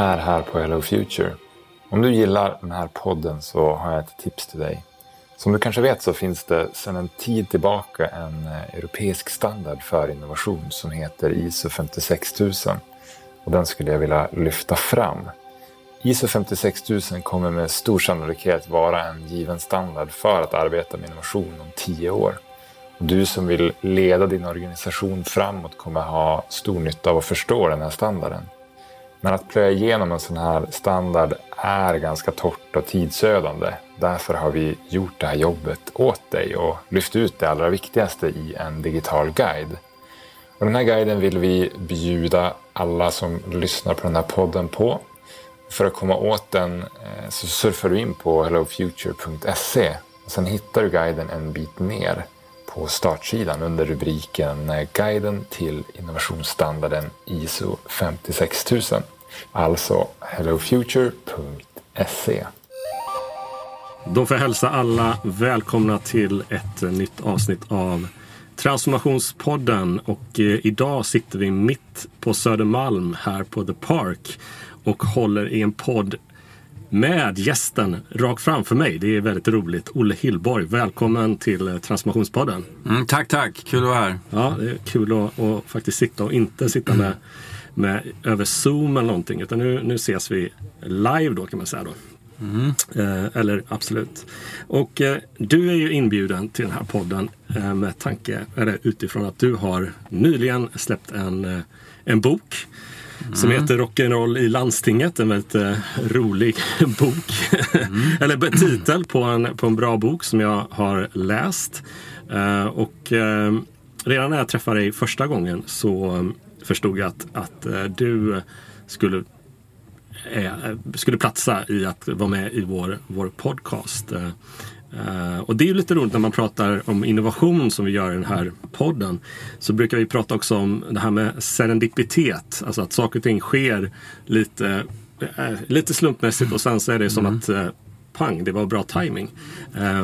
Per här på Hello Future. Om du gillar den här podden så har jag ett tips till dig. Som du kanske vet så finns det sedan en tid tillbaka en eh, europeisk standard för innovation som heter ISO 56000. Och den skulle jag vilja lyfta fram. ISO 56000 kommer med stor sannolikhet vara en given standard för att arbeta med innovation om tio år. Du som vill leda din organisation framåt kommer ha stor nytta av att förstå den här standarden. Men att plöja igenom en sån här standard är ganska torrt och tidsödande. Därför har vi gjort det här jobbet åt dig och lyft ut det allra viktigaste i en digital guide. Och den här guiden vill vi bjuda alla som lyssnar på den här podden på. För att komma åt den eh, så surfar du in på hellofuture.se. Sen hittar du guiden en bit ner på startsidan under rubriken Guiden till innovationsstandarden ISO 56000. Alltså hellofuture.se. Då får jag hälsa alla välkomna till ett nytt avsnitt av Transformationspodden. Och eh, idag sitter vi mitt på Södermalm här på The Park och håller i en podd med gästen rakt framför mig. Det är väldigt roligt. Olle Hillborg, välkommen till eh, Transformationspodden. Mm, tack, tack. Kul att vara här. Ja, det är kul att, att faktiskt sitta och inte sitta med, med över Zoom eller någonting. Utan nu, nu ses vi live då kan man säga. Då. Mm. Eh, eller absolut. Och eh, du är ju inbjuden till den här podden eh, med tanke, eller utifrån att du har nyligen släppt en, eh, en bok Mm. Som heter Rock'n'roll i landstinget. En väldigt eh, rolig bok. Mm. Eller titel på en, på en bra bok som jag har läst. Eh, och eh, redan när jag träffade dig första gången så eh, förstod jag att, att eh, du skulle eh, skulle platsa i att vara med i vår, vår podcast. Uh, och det är ju lite roligt när man pratar om innovation som vi gör i den här podden. Så brukar vi prata också om det här med serendipitet. Alltså att saker och ting sker lite, uh, lite slumpmässigt och sen så är det som mm. att uh, pang, det var bra timing.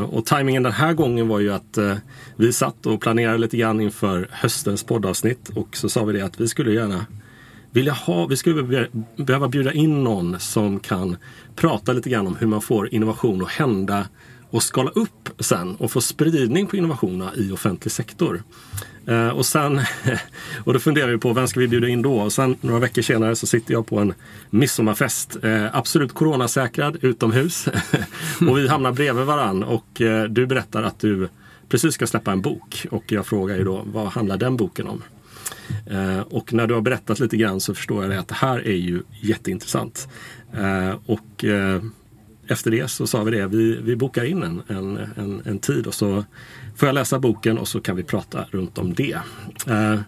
och timingen den här gången var ju att vi satt och planerade lite grann inför höstens poddavsnitt och så sa vi det att vi skulle gärna vilja ha, vi skulle behöva bjuda in någon som kan prata lite grann om hur man får innovation att hända och skala upp sen och få spridning på innovationerna i offentlig sektor. Eh, och, sen, och då funderar vi på vem ska vi bjuda in då? Och sen några veckor senare så sitter jag på en midsommarfest. Eh, absolut coronasäkrad utomhus. och vi hamnar bredvid varann och eh, du berättar att du precis ska släppa en bok. Och jag frågar ju då vad handlar den boken om? Eh, och när du har berättat lite grann så förstår jag att det här är ju jätteintressant. Eh, och eh, efter det så sa vi det, vi, vi bokar in en, en, en, en, tid och så får jag läsa boken och så kan vi prata runt om det. Eh,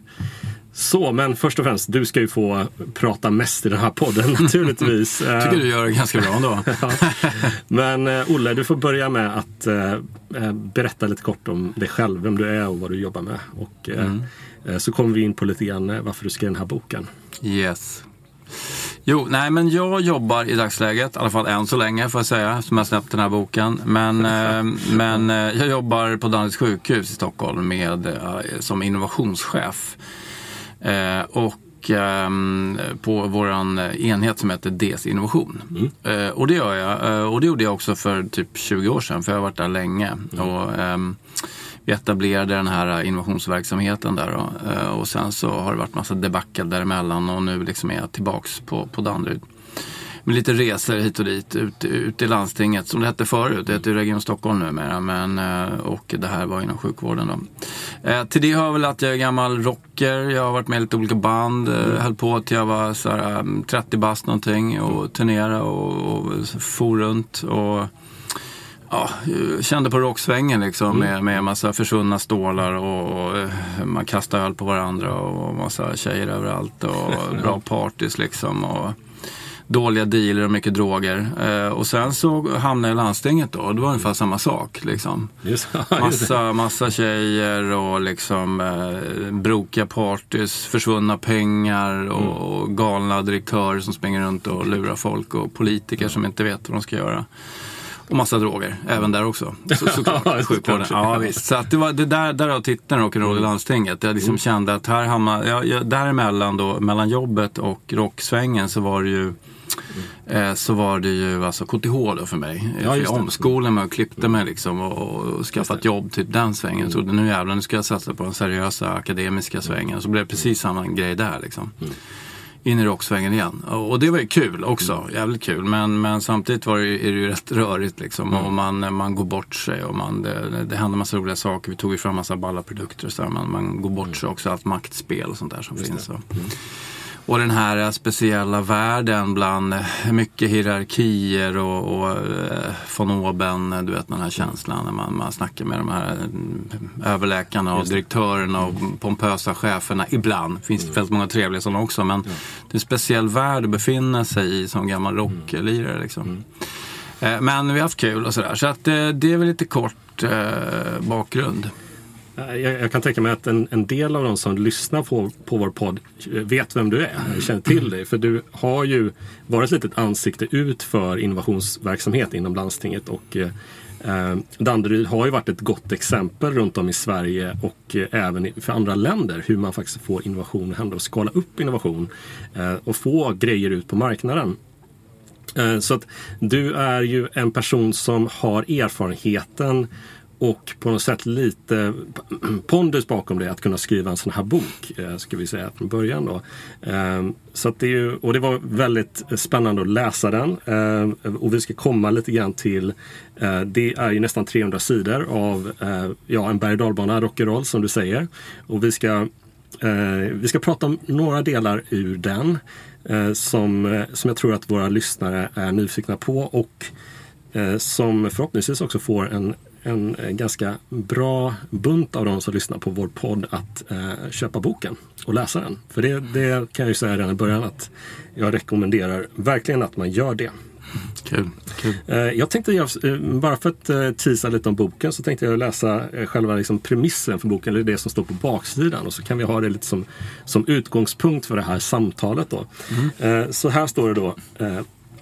så, men först och främst, du ska ju få prata mest i den här podden naturligtvis. Jag tycker du gör det ganska bra ändå. ja. Men eh, Olle, du får börja med att eh, eh, berätta lite kort om dig själv, vem du är och vad du jobbar med. Och, eh, mm. Eh, så kommer vi in på lite grann varför du skrev den här boken. Yes. Jo, nej men jag jobbar i dagsläget, i alla fall än så länge får jag säga, som jag släppt den här boken. Men, eh, men eh, jag jobbar på Danderyds sjukhus i Stockholm med, eh, som innovationschef. Eh, och ehm, på vår enhet som heter DS Innovation. Mm. Och det gör jag. Och det gjorde jag också för typ 20 år sedan, för jag har varit där länge. Mm. Och, ehm, vi etablerade den här innovationsverksamheten där då. Eh, och sen så har det varit massa debacle däremellan och nu liksom är jag tillbaks på, på Danderyd. Med lite resor hit och dit ut, ut i landstinget som det hette förut. Det heter Region Stockholm numera. Men, eh, och det här var inom sjukvården. Då. Eh, till det hör väl att jag är gammal rocker. Jag har varit med i lite olika band. Mm. Höll på till jag var såhär, 30 bast någonting och turnerade och, och for runt. Och, ja, kände på rocksvängen liksom mm. med, med massa försvunna stålar och, och eh, man kastade öl på varandra och massa tjejer överallt och bra partys liksom. Och, dåliga dealer och mycket droger. Eh, och sen så hamnade jag i landstinget då och det var ungefär samma sak. Liksom. Massa, massa tjejer och liksom eh, brokiga partys, försvunna pengar och, mm. galna direktörer som springer runt och lurar folk och politiker som inte vet vad de ska göra. Och massa droger, även där också. Så, såklart, sjukvården. Ja, visst. Så att det var det där, där har titeln rock'n'roll i landstinget. Jag liksom mm. kände att här hamnade, jag, jag, däremellan då, mellan jobbet och rocksvängen så var det ju Eh, så var det ju alltså KTH då för mig. Ja, jag omskolade mig och klippte mig liksom och, och skaffat jobb typ den svängen. Jag trodde nu jävlar nu ska jag satsa på den seriösa akademiska svängen. Så blev det precis samma grej där liksom. Mm. In i rocksvängen igen. Och, det var ju kul också, mm. jävligt kul. Men, men samtidigt var det, är det ju rätt rörigt liksom. Mm. Och man, man går bort sig och man, det, det händer massa roliga saker. Vi tog ju fram massa balla produkter och sådär. Men man går bort mm. sig också, allt maktspel och sånt där som Just finns. Mm. Och den här speciella världen bland mycket hierarkier och, och eh, von oben, du vet den här känslan när man, man snackar med de här eh, överläkarna och direktörerna och pompösa cheferna. Ibland finns det väldigt många trevliga sådana också men ja. det är en speciell värld att befinna sig i som gammal rocklirare. Liksom. Mm. Eh, men vi har haft kul och sådär så att det är väl lite kort eh, bakgrund. Jag, jag, kan tänka mig att en, en, del av de som lyssnar på, på vår podd vet vem du är, känner till dig. För du har ju varit ett litet ansikte ut för innovationsverksamhet inom landstinget. Och, eh, Danderyd har ju varit ett gott exempel runt om i Sverige och eh, även för andra länder hur man faktiskt får innovation att hända och skala upp innovation eh, och få grejer ut på marknaden. Eh, så att du är ju en person som har erfarenheten och på något sätt lite pondus bakom det att kunna skriva en sån här bok. Eh, ska vi säga från början då. Ehm, så det är ju, och det var väldigt spännande att läsa den. Ehm, och vi ska komma lite grann till, eh, det är ju nästan 300 sidor av eh, ja, en berg och dalbana rock'n'roll som du säger. Och vi ska, vi ska prata om några delar ur den som, som jag tror att våra lyssnare är nyfikna på och som förhoppningsvis också får en en ganska bra bunt av de som lyssnar på vår podd att eh, köpa boken och läsa den. För det, det kan jag ju säga redan i början att jag rekommenderar verkligen att man gör det. Kul. Kul. Eh, jag tänkte, eh, bara för att eh, tisa lite om boken, så tänkte jag läsa själva liksom premissen för boken, eller det som står på baksidan. Och så kan vi ha det lite som, som utgångspunkt för det här samtalet. Då. Mm. Så här står det då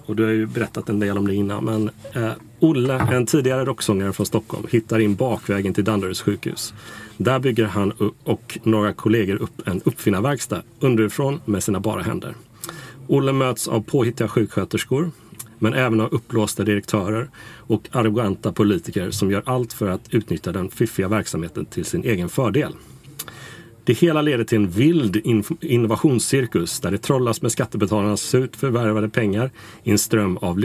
och du har ju berättat en del om det innan. Men eh, Olle, en tidigare rocksångare från Stockholm, hittar in bakvägen till Danderyds sjukhus. Där bygger han och några kollegor upp en uppfinnarverkstad underifrån med sina bara händer. Olle möts av påhittiga sjuksköterskor, men även av uppblåsta direktörer och arroganta politiker som gör allt för att utnyttja den fiffiga verksamheten till sin egen fördel. Det hela leder till en vild innovationscirkus där det trollas med skattebetalarnas surt förvärvade pengar i en ström av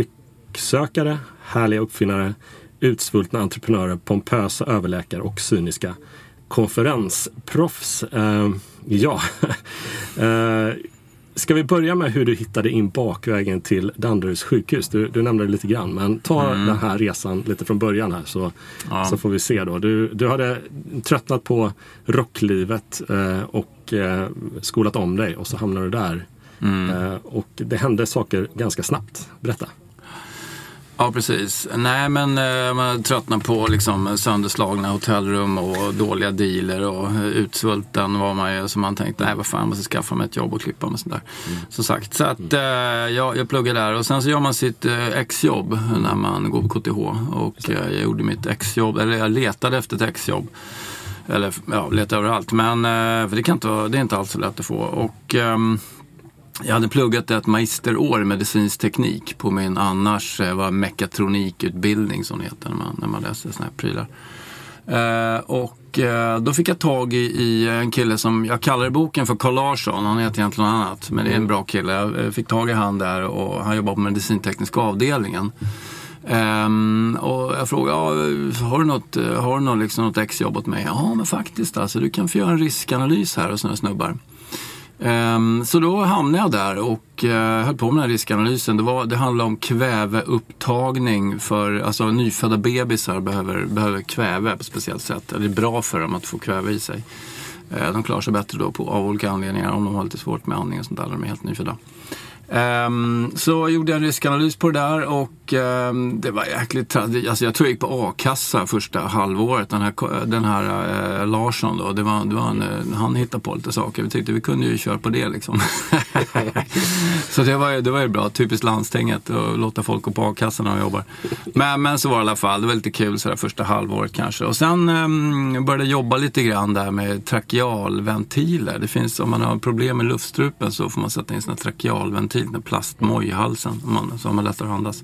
lycksökare, härliga uppfinnare, utsvultna entreprenörer, pompösa överläkare och cyniska konferensproffs. Uh, ja, uh, Ska vi börja med hur du hittade in bakvägen till Danderyds sjukhus? Du, du nämnde det lite grann, men ta mm. den här resan lite från början här så, ja. så får vi se då. Du, du hade tröttnat på rocklivet eh, och eh, skolat om dig och så hamnade du där. Mm. Eh, och det hände saker ganska snabbt. Berätta. Ja, precis. Nej, men eh, man tröttnar på liksom, sönderslagna hotellrum och dåliga dealer och utsvulten var man ju. Så man tänkte, nej vad fan, jag måste skaffa mig ett jobb och klippa mig sånt där. Mm. Så sagt. Så att eh, jag, jag pluggade där och sen så gör man sitt eh, exjobb när man går på KTH. Och eh, jag gjorde mitt exjobb, eller jag letade efter ett exjobb. Eller ja, letade överallt. Men eh, för det, kan inte, det är inte alls så lätt att få. Och ehm, jag hade pluggat ett magisterår i medicinsk teknik på min annars eh, var mekatronikutbildning som det heter när man, när man läser sådana här prylar. Eh, och eh, då fick jag tag i, i, en kille som, jag kallar i boken för Carl Larsson, han heter egentligen något annat, men det är en bra kille. Jag eh, fick tag i han där och han jobbar på medicintekniska avdelningen. Um, och jag frågade, ja, har du något, har du något, liksom, något exjobb åt mig? Ja, men faktiskt alltså, du kan få göra en riskanalys här hos några snubbar. Um, så då hamnade jag där och uh, höll på med den här riskanalysen. Det, var, det handlade om kväveupptagning för alltså, nyfödda bebisar behöver, behöver kväve på ett speciellt sätt. Det är bra för dem att få kväve i sig. Uh, de klarar sig bättre då på, av olika anledningar om de har lite svårt med andning och sånt där när de är helt nyfödda. Um, så gjorde jag en riskanalys på det där och um, det var jäkligt alltså Jag tror jag gick på a-kassa första halvåret. Den här, den här uh, Larsson då, det var, det var en, uh, han hittade på lite saker. Vi tyckte vi kunde ju köra på det liksom. så det var, ju, det var ju bra, typiskt landstinget att låta folk gå på a-kassan när de jobbar. Men, men så var det i alla fall, det var lite kul sådär första halvåret kanske. Och sen um, började jag jobba lite grann där med trakealventiler. Det finns, om man har problem med luftstrupen så får man sätta in sina trakealventiler med plastmoj i halsen man, så har man lättare andas.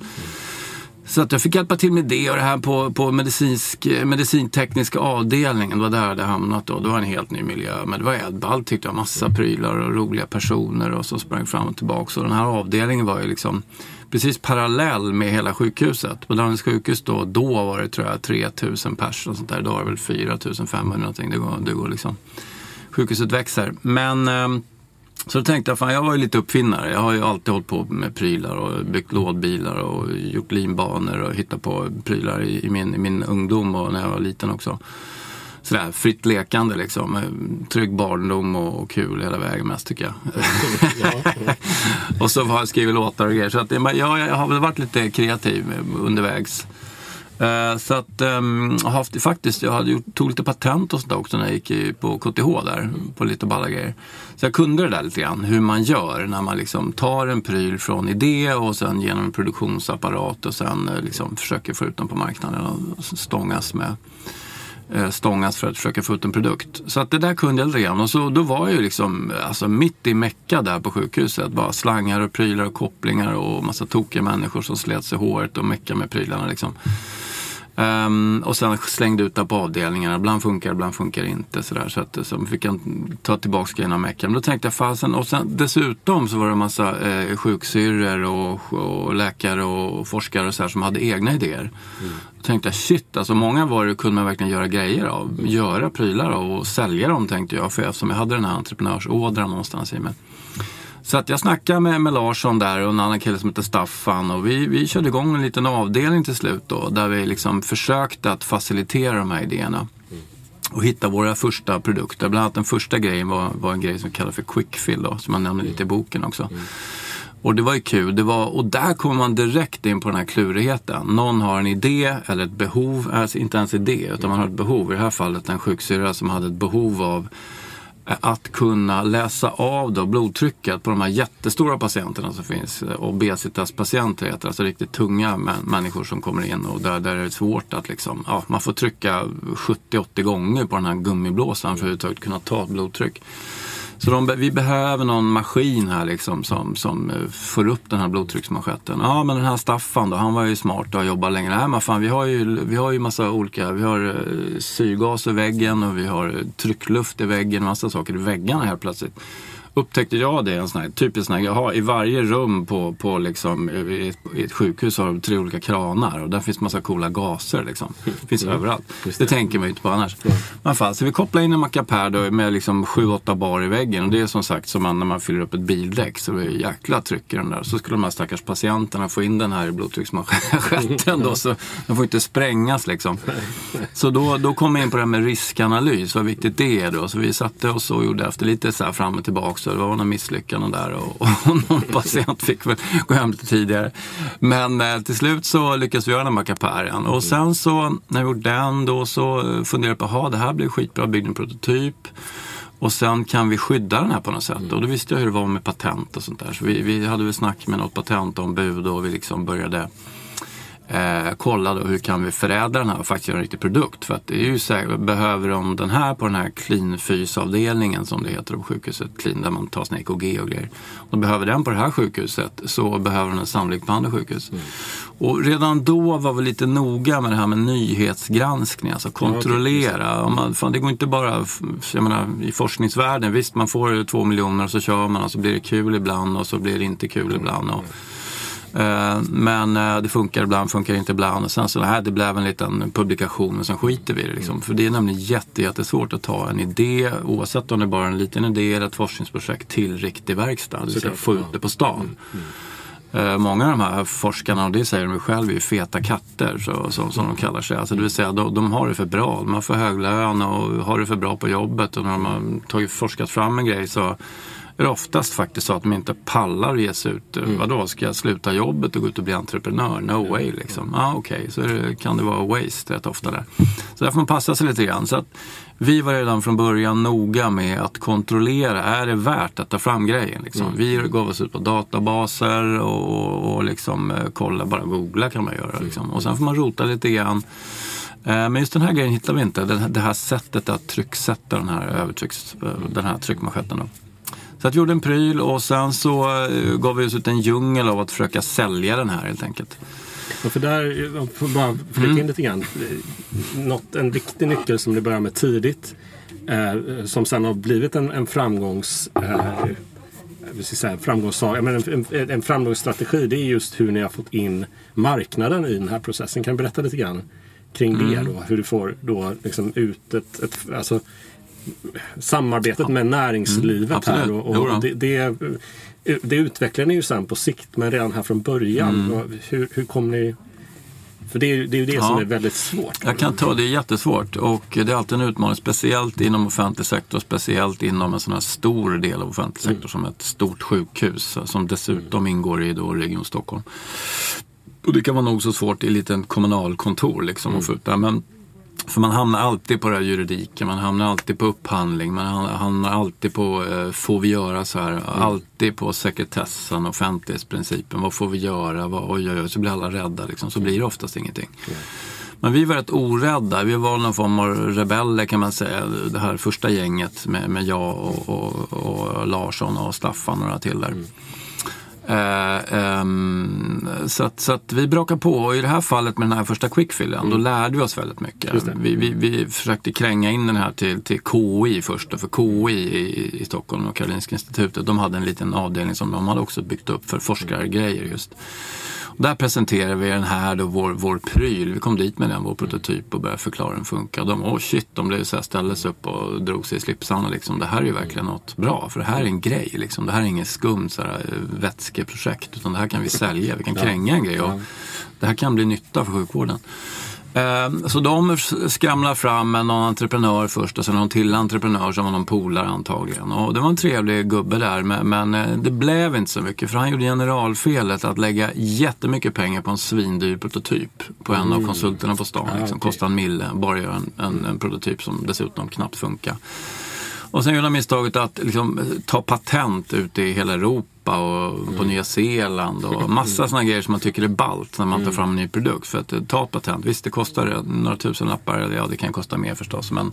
Så att jag fick hjälpa till med det och det här på, på medicinsk, medicintekniska avdelningen. Det var där hade hamnat då. Det var en helt ny miljö. Men det var jätteballt tyckte jag. Massa prylar och roliga personer och så sprang fram och tillbaka. Så den här avdelningen var ju liksom precis parallell med hela sjukhuset. På Danderyds sjukhus då, då var det tror jag 3000 pers och sånt där. Idag är det väl 4500 någonting. Det går, det går liksom. Sjukhuset växer. Men ehm, så då tänkte jag, fan jag var ju lite uppfinnare. Jag har ju alltid hållit på med prylar och byggt lådbilar och gjort linbanor och hittat på prylar i, min, i min ungdom och när jag var liten också. Sådär fritt lekande liksom. Trygg barndom och, och kul hela vägen mest tycker jag. och så har jag skrivit låtar och grejer. Så att, ja, jag har väl varit lite kreativ undervägs. Eh, så att um, haft, faktiskt, jag hade gjort, tog lite patent och sånt också när jag gick på KTH där, på lite balla grejer. Så jag kunde det där lite grann, hur man gör när man liksom tar en pryl från idé och sen genom en produktionsapparat och sen eh, liksom försöker få ut den på marknaden och stångas med eh, stångas för att försöka få ut en produkt. Så att det där kunde jag redan och så, då var jag ju liksom alltså mitt i Mecka där på sjukhuset. Bara slangar och prylar och kopplingar och massa tokiga människor som slet sig håret och meckade med prylarna liksom. Um, och sen slängde ut det på avdelningarna. Ibland funkar ibland funkar inte. Sådär. Så, att, så fick jag ta tillbaka grejerna med Men då tänkte jag fasen. Och sen, dessutom så var det en massa eh, sjuksyrror och, och, läkare och forskare och så här, som hade egna idéer. Mm. Då tänkte jag shit, alltså många varor kunde man verkligen göra grejer av. Göra prylar av och sälja dem tänkte jag. För eftersom jag hade den här entreprenörsådran någonstans i mig. Så att jag snackade med, med Larsson där och en annan kille som heter Staffan och vi, vi körde igång en liten avdelning till slut då där vi liksom försökte att facilitera de här idéerna och hitta våra första produkter. Bland annat den första grejen var, var en grej som kallas för quickfill då, som man nämner lite i boken också. Och det var ju kul. Det var, och där kommer man direkt in på den här klurigheten. Någon har en idé eller ett behov, alltså inte ens idé, utan man har ett behov. I det här fallet en sjuksyrra som hade ett behov av att kunna läsa av då blodtrycket på de här jättestora patienterna som finns. Obesitaspatienter heter alltså riktigt tunga människor som kommer in och där, där är det svårt att liksom, ja, man får trycka 70-80 gånger på den här gummiblåsan för att överhuvudtaget kunna ta ett blodtryck. Så de, vi behöver någon maskin här liksom som, som eh, får upp den här blodtrycksmanschetten. Ja men den här Staffan då, han var ju smart och har jobbat länge. Nej men fan vi har ju, vi har ju massa olika, vi har eh, syrgas i väggen och vi har eh, tryckluft i väggen, massa saker i väggarna helt plötsligt upptäckte jag det, en sån här, typiskt sån här, jaha, i varje rum på, på liksom, i, ett, i ett sjukhus har de tre olika kranar och där finns massa coola gaser. Liksom. Finns mm. överallt. Det. det. tänker man ju inte på annars. Mm. Men fall, så vi kopplar in en macapär med liksom 7-8 bar i väggen och det är som sagt som man, när man fyller upp ett bildäck så det är jäkla tryck i den där. Så skulle de här stackars patienterna få in den här i blodtrycksmanschetten då så den får inte sprängas liksom. Så då, då kom jag in på det här med riskanalys, vad viktigt det är då. Så vi satte oss och gjorde efter lite så här fram och tillbaka så det var några misslyckanden där och, och någon patient fick väl gå hem lite tidigare. Men eh, till slut så lyckades vi göra den här mackapären och sen så när vi gjort den då så funderade jag på, att det här blir skitbra, byggde en prototyp. Och sen kan vi skydda den här på något sätt. Mm. Och då visste jag hur det var med patent och sånt där. Så vi, vi hade väl snack med något patentombud och vi liksom började eh, kolla då hur kan vi förädla den här och faktiskt göra en riktig produkt. För att det är ju säkert, behöver de den här på den här clean fysavdelningen som det heter på sjukhuset, clean där man tar sina EKG och grejer. Och behöver den på det här sjukhuset så behöver den sannolikt på andra sjukhus. Mm. Och redan då var vi lite noga med det här med nyhetsgranskning, alltså kontrollera. Om man, fan, det går inte bara, jag menar i forskningsvärlden, visst man får två miljoner och så kör man och så blir det kul ibland och så blir det inte kul ibland. Och, Eh, men eh, det funkar ibland, funkar inte ibland. Och sen så här, det blev en liten publikation och sen skiter vi i det. Liksom. För det är nämligen jätte, jättesvårt att ta en idé, oavsett om det är bara är en liten idé eller ett forskningsprojekt, till riktig verkstad. Det vill säga få ut det på stan. Mm. Mm. Uh, många av de här forskarna, och det säger de själva, är feta katter så, så, som de kallar sig. Alltså, det vill säga de, de har det för bra. De har för hög lön och har det för bra på jobbet. Och när de har tagit, forskat fram en grej så är det oftast faktiskt så att de inte pallar att ge sig ut. Mm. Vadå, ska jag sluta jobbet och gå ut och bli entreprenör? No way liksom. Ja, ah, okej, okay. så det, kan det vara waste rätt ofta där. Så där får man passa sig lite grann. Så att vi var redan från början noga med att kontrollera, är det värt att ta fram grejen? Liksom? Mm. Vi gav oss ut på databaser och, och liksom, eh, kolla, bara googla kan man göra. Liksom. Och sen får man rota lite grann. Eh, men just den här grejen hittar vi inte. Det här sättet att trycksätta den här, övertrycks, eh, den här tryckmanschetten. Då. Så jag gjorde en pryl och sen så gav vi oss ut en djungel av att försöka sälja den här helt enkelt. Ja, för där, för bara flika in mm. lite grann. Något, en viktig nyckel som ni börjar med tidigt. Eh, som sen har blivit en, en framgångs... Eh, säga, framgångssaga, men en, en, en framgångsstrategi det är just hur ni har fått in marknaden i den här processen. Kan du berätta lite grann kring mm. det? Då? Hur du får då liksom ut ett, ett alltså, samarbetet med näringslivet mm, här. Och, och det, det, det utvecklar ni ju sen på sikt, men redan här från början. Mm. Hur, hur kom ni för det är, det är ju det ja. som är väldigt svårt. Jag kan ta det är jättesvårt och det är alltid en utmaning, speciellt inom offentlig sektor, speciellt inom en sån här stor del av offentlig sektor mm. som ett stort sjukhus som dessutom mm. ingår i då Region Stockholm. Och det kan vara nog så svårt i ett litet kommunalkontor liksom mm. att få ut det. Men för man hamnar alltid på det här juridiken, man hamnar alltid på upphandling, man hamnar alltid på eh, får vi göra så här? Mm. Alltid på sekretessen, offentlighetsprincipen. Vad får vi göra? Vad, oj, oj, oj, så blir alla rädda liksom. Så blir det oftast ingenting. Mm. Men vi var rätt orädda. Vi var någon form av rebeller kan man säga. Det här första gänget med, med jag och, och, och Larsson och Staffan och några till där. Mm. Um, så, att, så att vi brakar på och i det här fallet med den här första quickfillen mm. då lärde vi oss väldigt mycket. Vi, vi, vi, försökte kränga in den här till, till KI först, för KI i, i Stockholm och Karolinska institutet de hade en liten avdelning som de hade också byggt upp för forskargrejer just. Där presenterade vi den här då, vår, vår pryl. Vi kom dit med den, vår prototyp och började förklara hur den funkar. De, oh shit, de blev så här, ställde sig upp och drog sig i slipsarna. Liksom. Det här är ju verkligen något bra, för det här är en grej. Liksom. Det här är inget skumt så här, vätskeprojekt, utan det här kan vi sälja. Vi kan kränga en grej och det här kan bli nytta för sjukvården. Ehm, så de skramlar fram med någon entreprenör först och sen någon till entreprenör som var någon polare antagligen. Och det var en trevlig gubbe där men eh, det blev inte så mycket för han gjorde generalfelet att lägga jättemycket pengar på en svindyr prototyp på en mm. av konsulterna på stan. Liksom. Okay. Kostade en mille, bara göra en, en, en prototyp som dessutom knappt funkar. Och sen gjorde han misstaget att liksom, ta patent ute i hela Europa och på mm. Nya Zeeland och massa sådana grejer som man tycker är ballt när man tar mm. fram en ny produkt. För att ta patent, visst det kostar några tusen lappar, ja det kan kosta mer förstås. Men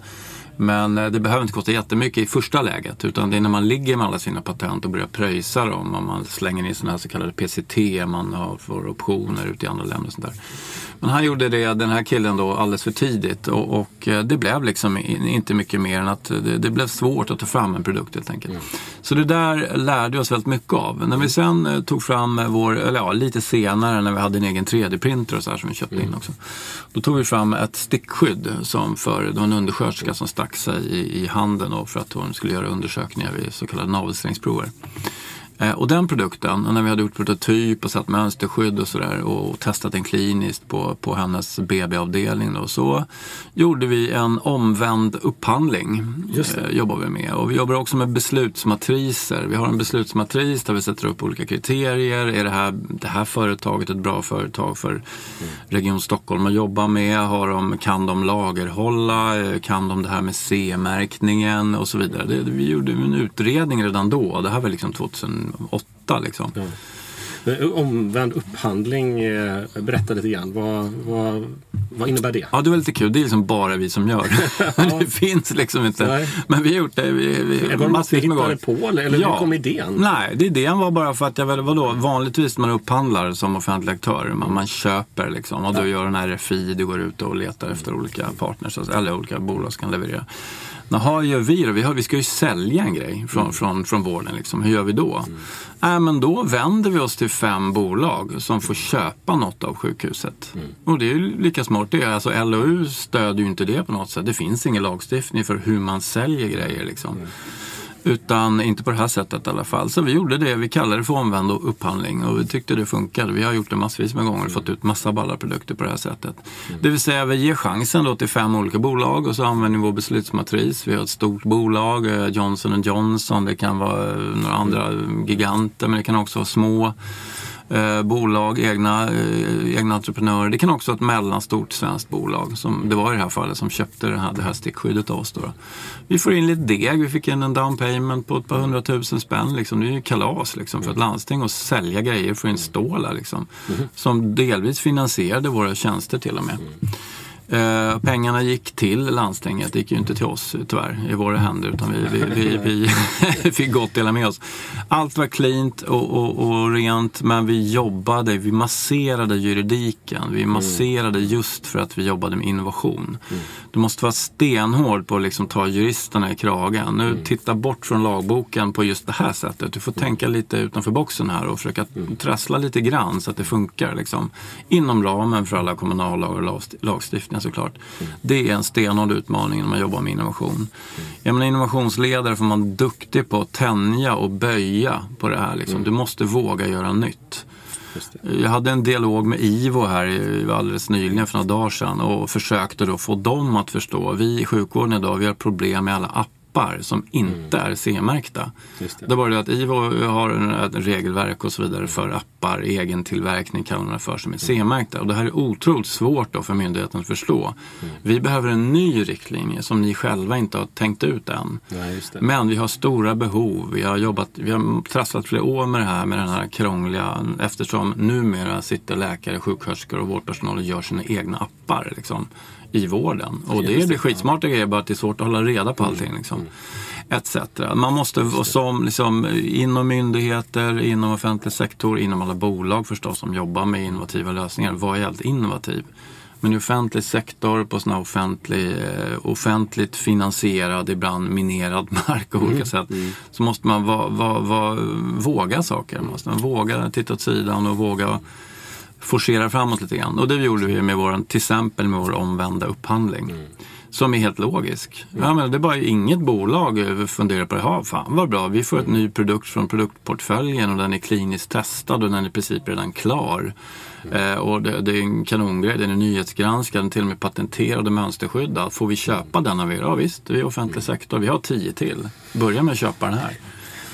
men eh, det behöver inte kosta jättemycket i första läget utan det är när man ligger med alla sina patent och börjar pröjsa dem och man slänger in sådana här så kallade PCT, man har, får optioner ute i andra länder och sånt där. Men han gjorde det, den här killen då, alldeles för tidigt och, och eh, det blev liksom inte mycket mer än att det, det, blev svårt att ta fram en produkt helt enkelt. Mm. Så det där lärde vi oss väldigt mycket av. När vi sen eh, tog fram vår, eller ja, lite senare när vi hade en egen 3D-printer och så här som vi köpte mm. in också. Då tog vi fram ett stickskydd som för, det var en undersköterska som stack sig i, i handen då för att hon skulle göra undersökningar vid så kallade navelsträngsprover. Eh, och den produkten, när vi hade gjort prototyp och satt mönsterskydd och sådär och testat den kliniskt på, på hennes BB-avdelning då, så gjorde vi en omvänd upphandling. Just eh, jobbar vi med. Och vi jobbar också med beslutsmatriser. Vi har en beslutsmatris där vi sätter upp olika kriterier. Är det här, det här företaget ett bra företag för mm. Region Stockholm att jobba med? Har de, kan de lagerhålla? Eh, kan de det här med C-märkningen och så vidare? Det, vi gjorde en utredning redan då. Det här var liksom 2000 åtta liksom. Ja. Omvänd upphandling, eh, berätta lite grann. Vad, vad, vad innebär det? Ja, det var lite kul. Det är liksom bara vi som gör det. det finns liksom inte. Nej. Men vi har gjort det. Vi, vi, är det något du hittade på eller ja. hur kom idén? Nej, det idén var bara för att jag, vadå, vanligtvis när man upphandlar som offentlig aktör, man, man köper liksom och du gör en RFI, du går ut och letar efter olika partners eller olika bolag som kan leverera. Jaha, gör vi då? Vi, har, vi ska ju sälja en grej från, mm. från, från vården. Liksom. Hur gör vi då? Mm. Äh, men då vänder vi oss till fem bolag som får köpa något av sjukhuset. Mm. Och det är ju lika smart det. Alltså, LOU stödjer ju inte det på något sätt. Det finns ingen lagstiftning för hur man säljer grejer. Liksom. Mm. Utan inte på det här sättet i alla fall. Så vi gjorde det, vi kallade det för omvänd upphandling och vi tyckte det funkade. Vi har gjort det massvis med gånger och fått ut massa balla produkter på det här sättet. Mm. Det vill säga vi ger chansen då till fem olika bolag och så använder vi vår beslutsmatris. Vi har ett stort bolag, eh, Johnson Johnson, det kan vara eh, några andra giganter men det kan också vara små eh, bolag, egna, eh, egna entreprenörer. Det kan också vara ett mellanstort svenskt bolag, som det var i det här fallet, som köpte det här, det här stickskyddet av oss. Då. Vi får in lite deg, vi fick in en down payment på ett par hundratusen spänn. Liksom. Det är ju kalas liksom, för ett landsting att sälja grejer, få in stålar liksom, mm. som delvis finansierade våra tjänster till och med. Eh, pengarna gick till landstinget, det gick ju inte till oss tyvärr i våra händer utan vi, vi, vi, vi fick gott dela med oss. Allt var cleant och, och, och, rent men vi jobbade, vi masserade juridiken. Vi mm. masserade just för att vi jobbade med innovation. Mm. Du måste vara stenhård på att liksom ta juristerna i kragen. Nu mm. titta bort från lagboken på just det här sättet. Du får mm. tänka lite utanför boxen här och försöka mm. trassla lite grann så att det funkar. Liksom, inom ramen för alla kommunallagar och lagstiftning utvecklingen såklart. Mm. Det är en stenhård utmaning när man jobbar med innovation. Mm. Jag menar, innovationsledare får man duktig på att tänja och böja på det här. Liksom. Du måste våga göra nytt. Jag hade en dialog med IVO här alldeles nyligen för några dagar sedan och försökte då få dem att förstå. Vi i sjukvården idag, vi har problem med alla appar appar som inte mm. är C-märkta. Det. det var det att IVO har ett regelverk och så vidare för appar, egen tillverkning kallar man det för, som är C-märkta. Och det här är otroligt svårt då för myndigheten att förstå. Mm. Vi behöver en ny riktlinje som ni själva inte har tänkt ut än. Ja, Men vi har stora behov. Vi har jobbat, vi har trasslat flera år med det här, med den här krångliga, eftersom numera sitter läkare, sjuksköterskor och vårdpersonal och gör sina egna appar. Liksom i vården. Och det är det skitsmarta grejer, bara att det är svårt att hålla reda på allting. Mm. Liksom. Etc. Man måste, som liksom, inom myndigheter, inom offentlig sektor, inom alla bolag förstås som jobbar med innovativa lösningar, vara helt innovativ. Men i offentlig sektor, på sån offentlig, eh, offentligt finansierad, ibland minerad mark på olika mm. sätt, mm. så måste man va, va, va, våga saker. Man måste man våga titta åt sidan och våga forcera framåt lite grann. Och det gjorde vi med vår, till exempel med vår omvända upphandling. Mm. Som är helt logisk. Mm. Ja, men det är bara inget bolag funderar på det. Ja, fan vad bra, vi får mm. ett ny produkt från produktportföljen och den är kliniskt testad och den är i princip redan klar. Mm. Eh, och det, det, är en kanongrej, den är nyhetsgranskad, den är till och med patenterad och mönsterskyddad. Får vi köpa den av er? Ja visst, vi är offentlig sektor, vi har tio till. Börja med att köpa den här.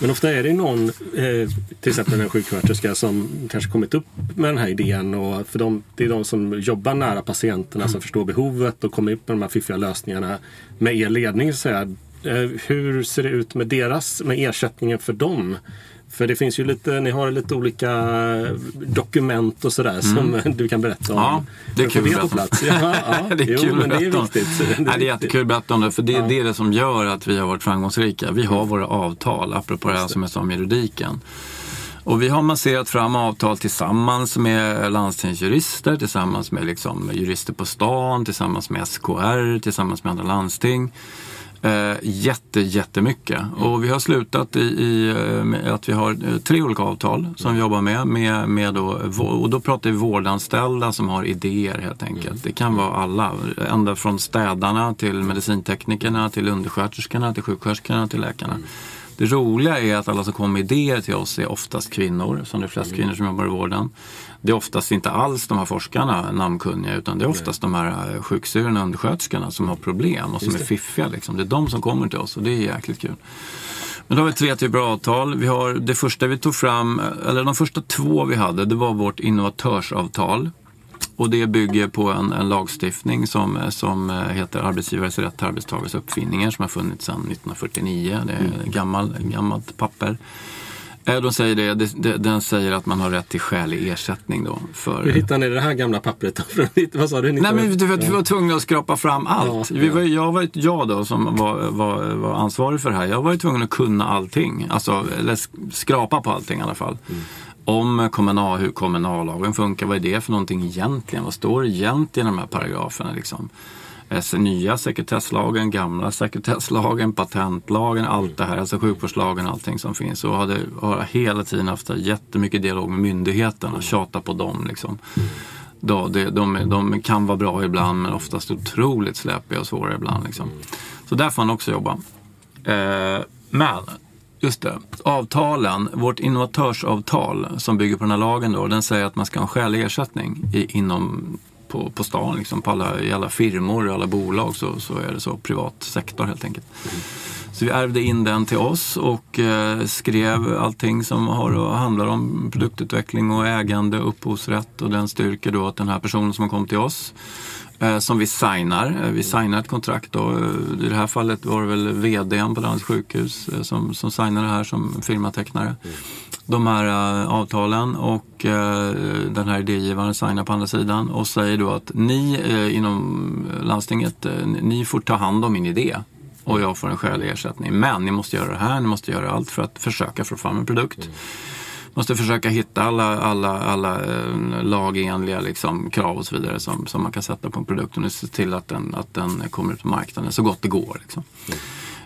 Men ofta är det någon, eh, till exempel en sjuksköterska som kanske kommit upp med den här idén. Och för de, det är de som jobbar nära patienterna som förstår behovet och kommer upp med de här fiffiga lösningarna med er ledning. Så här, eh, hur ser det ut med deras, med ersättningen för dem? För det finns ju lite, ni har lite olika dokument och sådär mm. som du kan berätta om. Ja, det är kul att berätta ja, ja, det är kul jo, men det är viktigt. Det är, Nej, det är jättekul att berätta om det, för det, ja. det är det som gör att vi har varit framgångsrika. Vi har våra avtal, apropå det här som jag sa om juridiken. Och vi har masserat fram avtal tillsammans med landstingsjurister, tillsammans med liksom jurister på stan, tillsammans med SKR, tillsammans med andra landsting. Eh, jätte, jättemycket. Mm. Och vi har slutat i, i eh, att vi har eh, tre olika avtal som mm. vi jobbar med. med, med då, och då pratar vi vårdanställda som har idéer helt enkelt. Mm. Det kan vara alla. Ända från städarna till medicinteknikerna, till undersköterskorna, till sjuksköterskorna, till läkarna. Mm. Det roliga är att alla som kommer med idéer till oss är oftast kvinnor, som det är flest mm. kvinnor som jobbar i vården. Det är oftast inte alls de här forskarna namnkunniga utan det är oftast de här eh, sjuksyrrorna och undersköterskorna som har problem och som är fiffiga. Liksom. Det är de som kommer till oss och det är jäkligt kul. Men då har vi tre typer av avtal. Vi har det första vi tog fram, eller de första två vi hade, det var vårt innovatörsavtal. Och det bygger på en, en, lagstiftning som, som heter arbetsgivares rätt till arbetstagares uppfinningar som har funnits sedan 1949. Det är mm. gammal, gammalt papper. Eh, de säger det, den säger att man har rätt till skälig ersättning då. För... Hur hittade ni det här gamla pappret? Vad sa du? Nej, men vi, vi var tvungna att skrapa fram allt. Vi var, jag, var, jag då som var, var, var ansvarig för det här, jag var tvungen att kunna allting. Alltså, eller skrapa på allting i alla fall. Mm om kommunal, hur kommunallagen funkar. Vad är det för någonting egentligen? Vad står det egentligen i de här paragraferna? Liksom? Nya sekretesslagen, gamla sekretesslagen, patentlagen, allt det här, alltså sjukvårdslagen, allting som finns. Och hade, har hela tiden haft jättemycket dialog med myndigheterna, tjata på dem. Liksom. Då, det, de, de, kan vara bra ibland men oftast otroligt släpiga och svåra ibland. Liksom. Så där får man också jobba. Eh, Men, just det, avtalen, vårt innovatörsavtal som bygger på den här lagen då, den säger att man ska ha en skälig ersättning i, inom på, på stan, liksom, på alla, i alla firmor, i alla bolag så, så är det så, privat sektor helt enkelt. Så vi ärvde in den till oss och eh, skrev allting som har, handlar om produktutveckling och ägande, upphovsrätt och den styrker då att den här personen som kommit till oss Eh, som vi signar. Eh, vi signar ett kontrakt då. Eh, I det här fallet var det väl VDn på landets sjukhus som, som signade det här som firmatecknare. De här avtalen och den här idégivaren signar på andra sidan och säger då att ni inom landstinget, ni får ta hand om min idé och jag får en skälig ersättning. Men ni måste göra det här, ni måste göra allt för att försöka få fram en produkt. Mm. Måste försöka hitta alla, alla, alla eh, lagenliga liksom, krav och så vidare som, som man kan sätta på en produkt och se till att den, att den kommer ut på marknaden så gott det går. Liksom. Mm.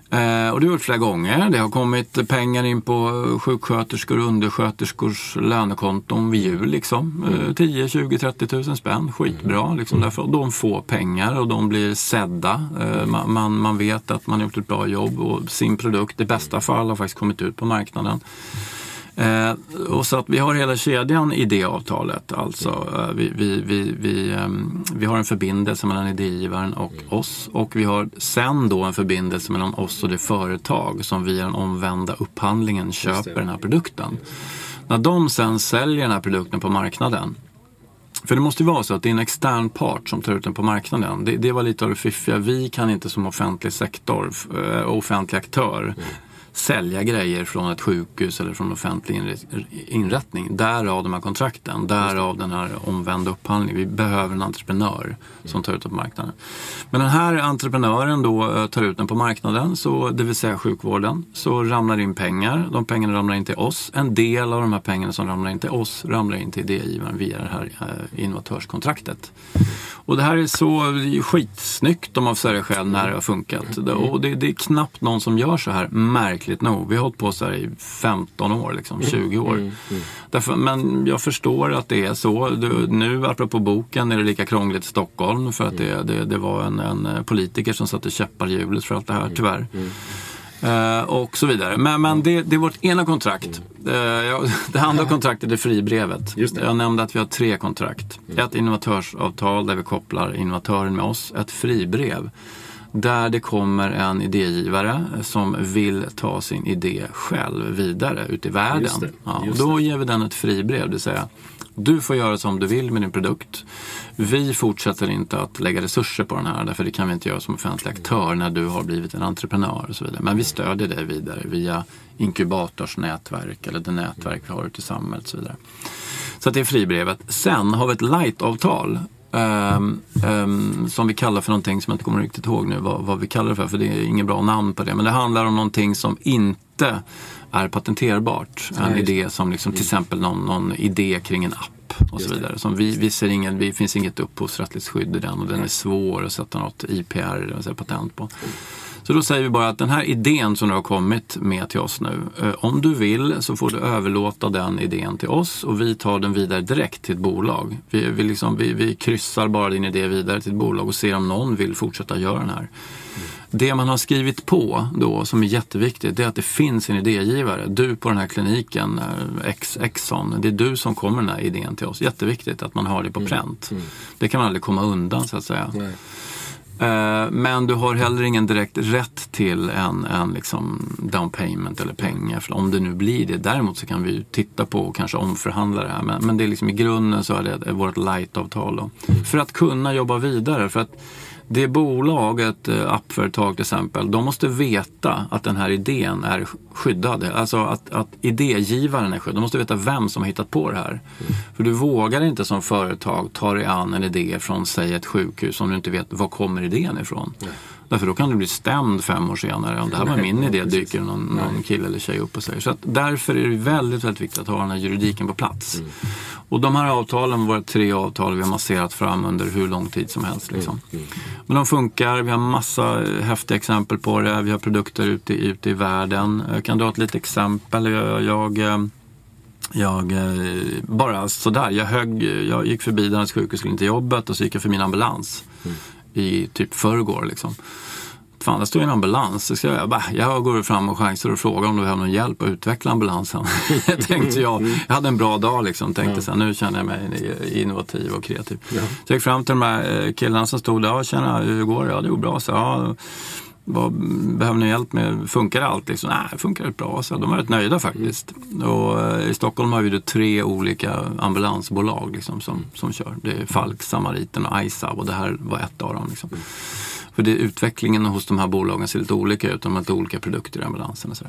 Eh, och det har gjort flera gånger. Det har kommit pengar in på sjuksköterskor och undersköterskors lönekonton vid jul. Liksom. Eh, 10, 20, 30 tusen spänn. Skitbra. Liksom, därför. De får pengar och de blir sedda. Eh, man, man vet att man har gjort ett bra jobb och sin produkt i bästa fall har faktiskt kommit ut på marknaden. Eh, och så att vi har hela kedjan i det avtalet. Alltså, eh, vi, vi, vi, vi, eh, vi har en förbindelse mellan idégivaren och oss och vi har sen då en förbindelse mellan oss och det företag som via den omvända upphandlingen köper den här produkten. När de sen säljer den här produkten på marknaden för det måste ju vara så att det är en extern part som tar ut den på marknaden. Det, det var lite av det fiffiga. Vi kan inte som offentlig sektor, eh, offentlig aktör, mm sälja grejer från ett sjukhus eller från en offentlig inrättning. Därav de här kontrakten, därav den här omvända upphandlingen. Vi behöver en entreprenör som tar ut den på marknaden. Men den här entreprenören då eh, tar ut den på marknaden, så, det vill säga sjukvården, så ramlar in pengar. De pengarna ramlar in till oss. En del av de här pengarna som ramlar in till oss ramlar in till idégivaren via det här eh, innovatörskontraktet. Och det här är så det är skitsnyggt om man får säga det själv när det har funkat. Och det, det är knappt någon som gör så här märkligt märkligt nog. Vi har hållit på så här i 15 år, liksom, 20 år. Mm, mm. Därför, men jag förstår att det är så. Du, nu, apropå boken, är det lika krångligt i Stockholm för att det, det, det var en, en, politiker som satte käppar i hjulet för allt det här, tyvärr. Uh, och så vidare. Men, men det, det är vårt ena kontrakt. Uh, ja, det andra kontraktet är fribrevet. Jag nämnde att vi har tre kontrakt. Ett innovatörsavtal där vi kopplar innovatören med oss. Ett fribrev där det kommer en idégivare som vill ta sin idé själv vidare ut i världen. Just det, ja, och då ger vi den ett fribrev, det vill säga du får göra som du vill med din produkt. Vi fortsätter inte att lägga resurser på den här, därför det kan vi inte göra som offentlig aktör när du har blivit en entreprenör och så vidare. Men vi stödjer dig vidare via inkubatorsnätverk eller det nätverk vi har ute i samhället och så vidare. Så det är fribrevet. Sen har vi ett light-avtal Um, um, som vi kallar för någonting som jag inte kommer riktigt ihåg nu vad, vad, vi kallar det för, för det är inget bra namn på det. Men det handlar om någonting som inte är patenterbart. En Nej. idé som liksom, till exempel någon, någon idé kring en app och så vidare. Som vi, vi ser ingen, det finns inget upphovsrättsligt skydd i den och den är svår att sätta något IPR, det vill säga patent på. Så då säger vi bara att den här idén som du har kommit med till oss nu, eh, om du vill så får du överlåta den idén till oss och vi tar den vidare direkt till ett bolag. Vi, vi, liksom, vi, vi kryssar bara din idé vidare till ett bolag och ser om någon vill fortsätta göra den här. Det man har skrivit på då som är jätteviktigt det är att det finns en idégivare. Du på den här kliniken, eh, Exxon, det är du som kommer med den här idén till oss. Jätteviktigt att man har det på pränt. Mm. Mm. Det kan man aldrig komma undan så att säga. Nej. Eh, men du har heller ingen direkt rätt till en, en liksom down payment eller pengar. För om det nu blir det. Däremot så kan vi titta på och kanske omförhandla det här. Men, men det är liksom i grunden så är det vårt light-avtal. För att kunna jobba vidare. För att det bolag, ett eh, appföretag till exempel, de måste veta att den här idén är skyddad. Alltså att, att idégivaren är skyddad. De måste veta vem som har hittat på det här. Mm. För du vågar inte som företag ta dig an en idé från, säg ett sjukhus, om du inte vet var kommer idén ifrån. Mm. Därför då kan du bli stämd fem år senare. Om det här var min idé, dyker någon, någon kille eller tjej upp och säger. Så att därför är det väldigt, väldigt viktigt att ha den här juridiken på plats. Mm. Och de här avtalen, våra tre avtal, vi har masserat fram under hur lång tid som helst. Liksom. Mm. mm. Men de funkar, vi har massa häftiga exempel på det. Vi har produkter ute, ute i världen. Jag kan dra ett litet exempel. jag, jag eh, jag, eh, bara sådär, jag, högg, jag gick förbi Danderyds sjukhus, skulle till jobbet och så gick jag förbi en ambulans mm. i typ förrgår. Liksom fan det står en ambulans. Så jag, bara, jag går fram och chansar och frågar om du behöver någon hjälp att utveckla ambulansen. tänkte jag. Jag hade en bra dag liksom. Tänkte ja. så här, nu känner jag mig innovativ och kreativ. Ja. Så jag gick fram till de här eh, killarna som stod där. Ja, tjena, hur går det? Ja, det går bra. Så, ja, vad behöver ni hjälp med? Funkar allt? Liksom, Nej, det funkar rätt bra. Så de var rätt nöjda faktiskt. Mm. Och, eh, I Stockholm har vi då tre olika ambulansbolag liksom, som, som kör. Det är Falk, Samariten och ISAB och det här var ett av dem. Liksom. Mm. För det, utvecklingen hos de här bolagen ser lite olika ut. De har lite olika produkter i ambulansen. Och så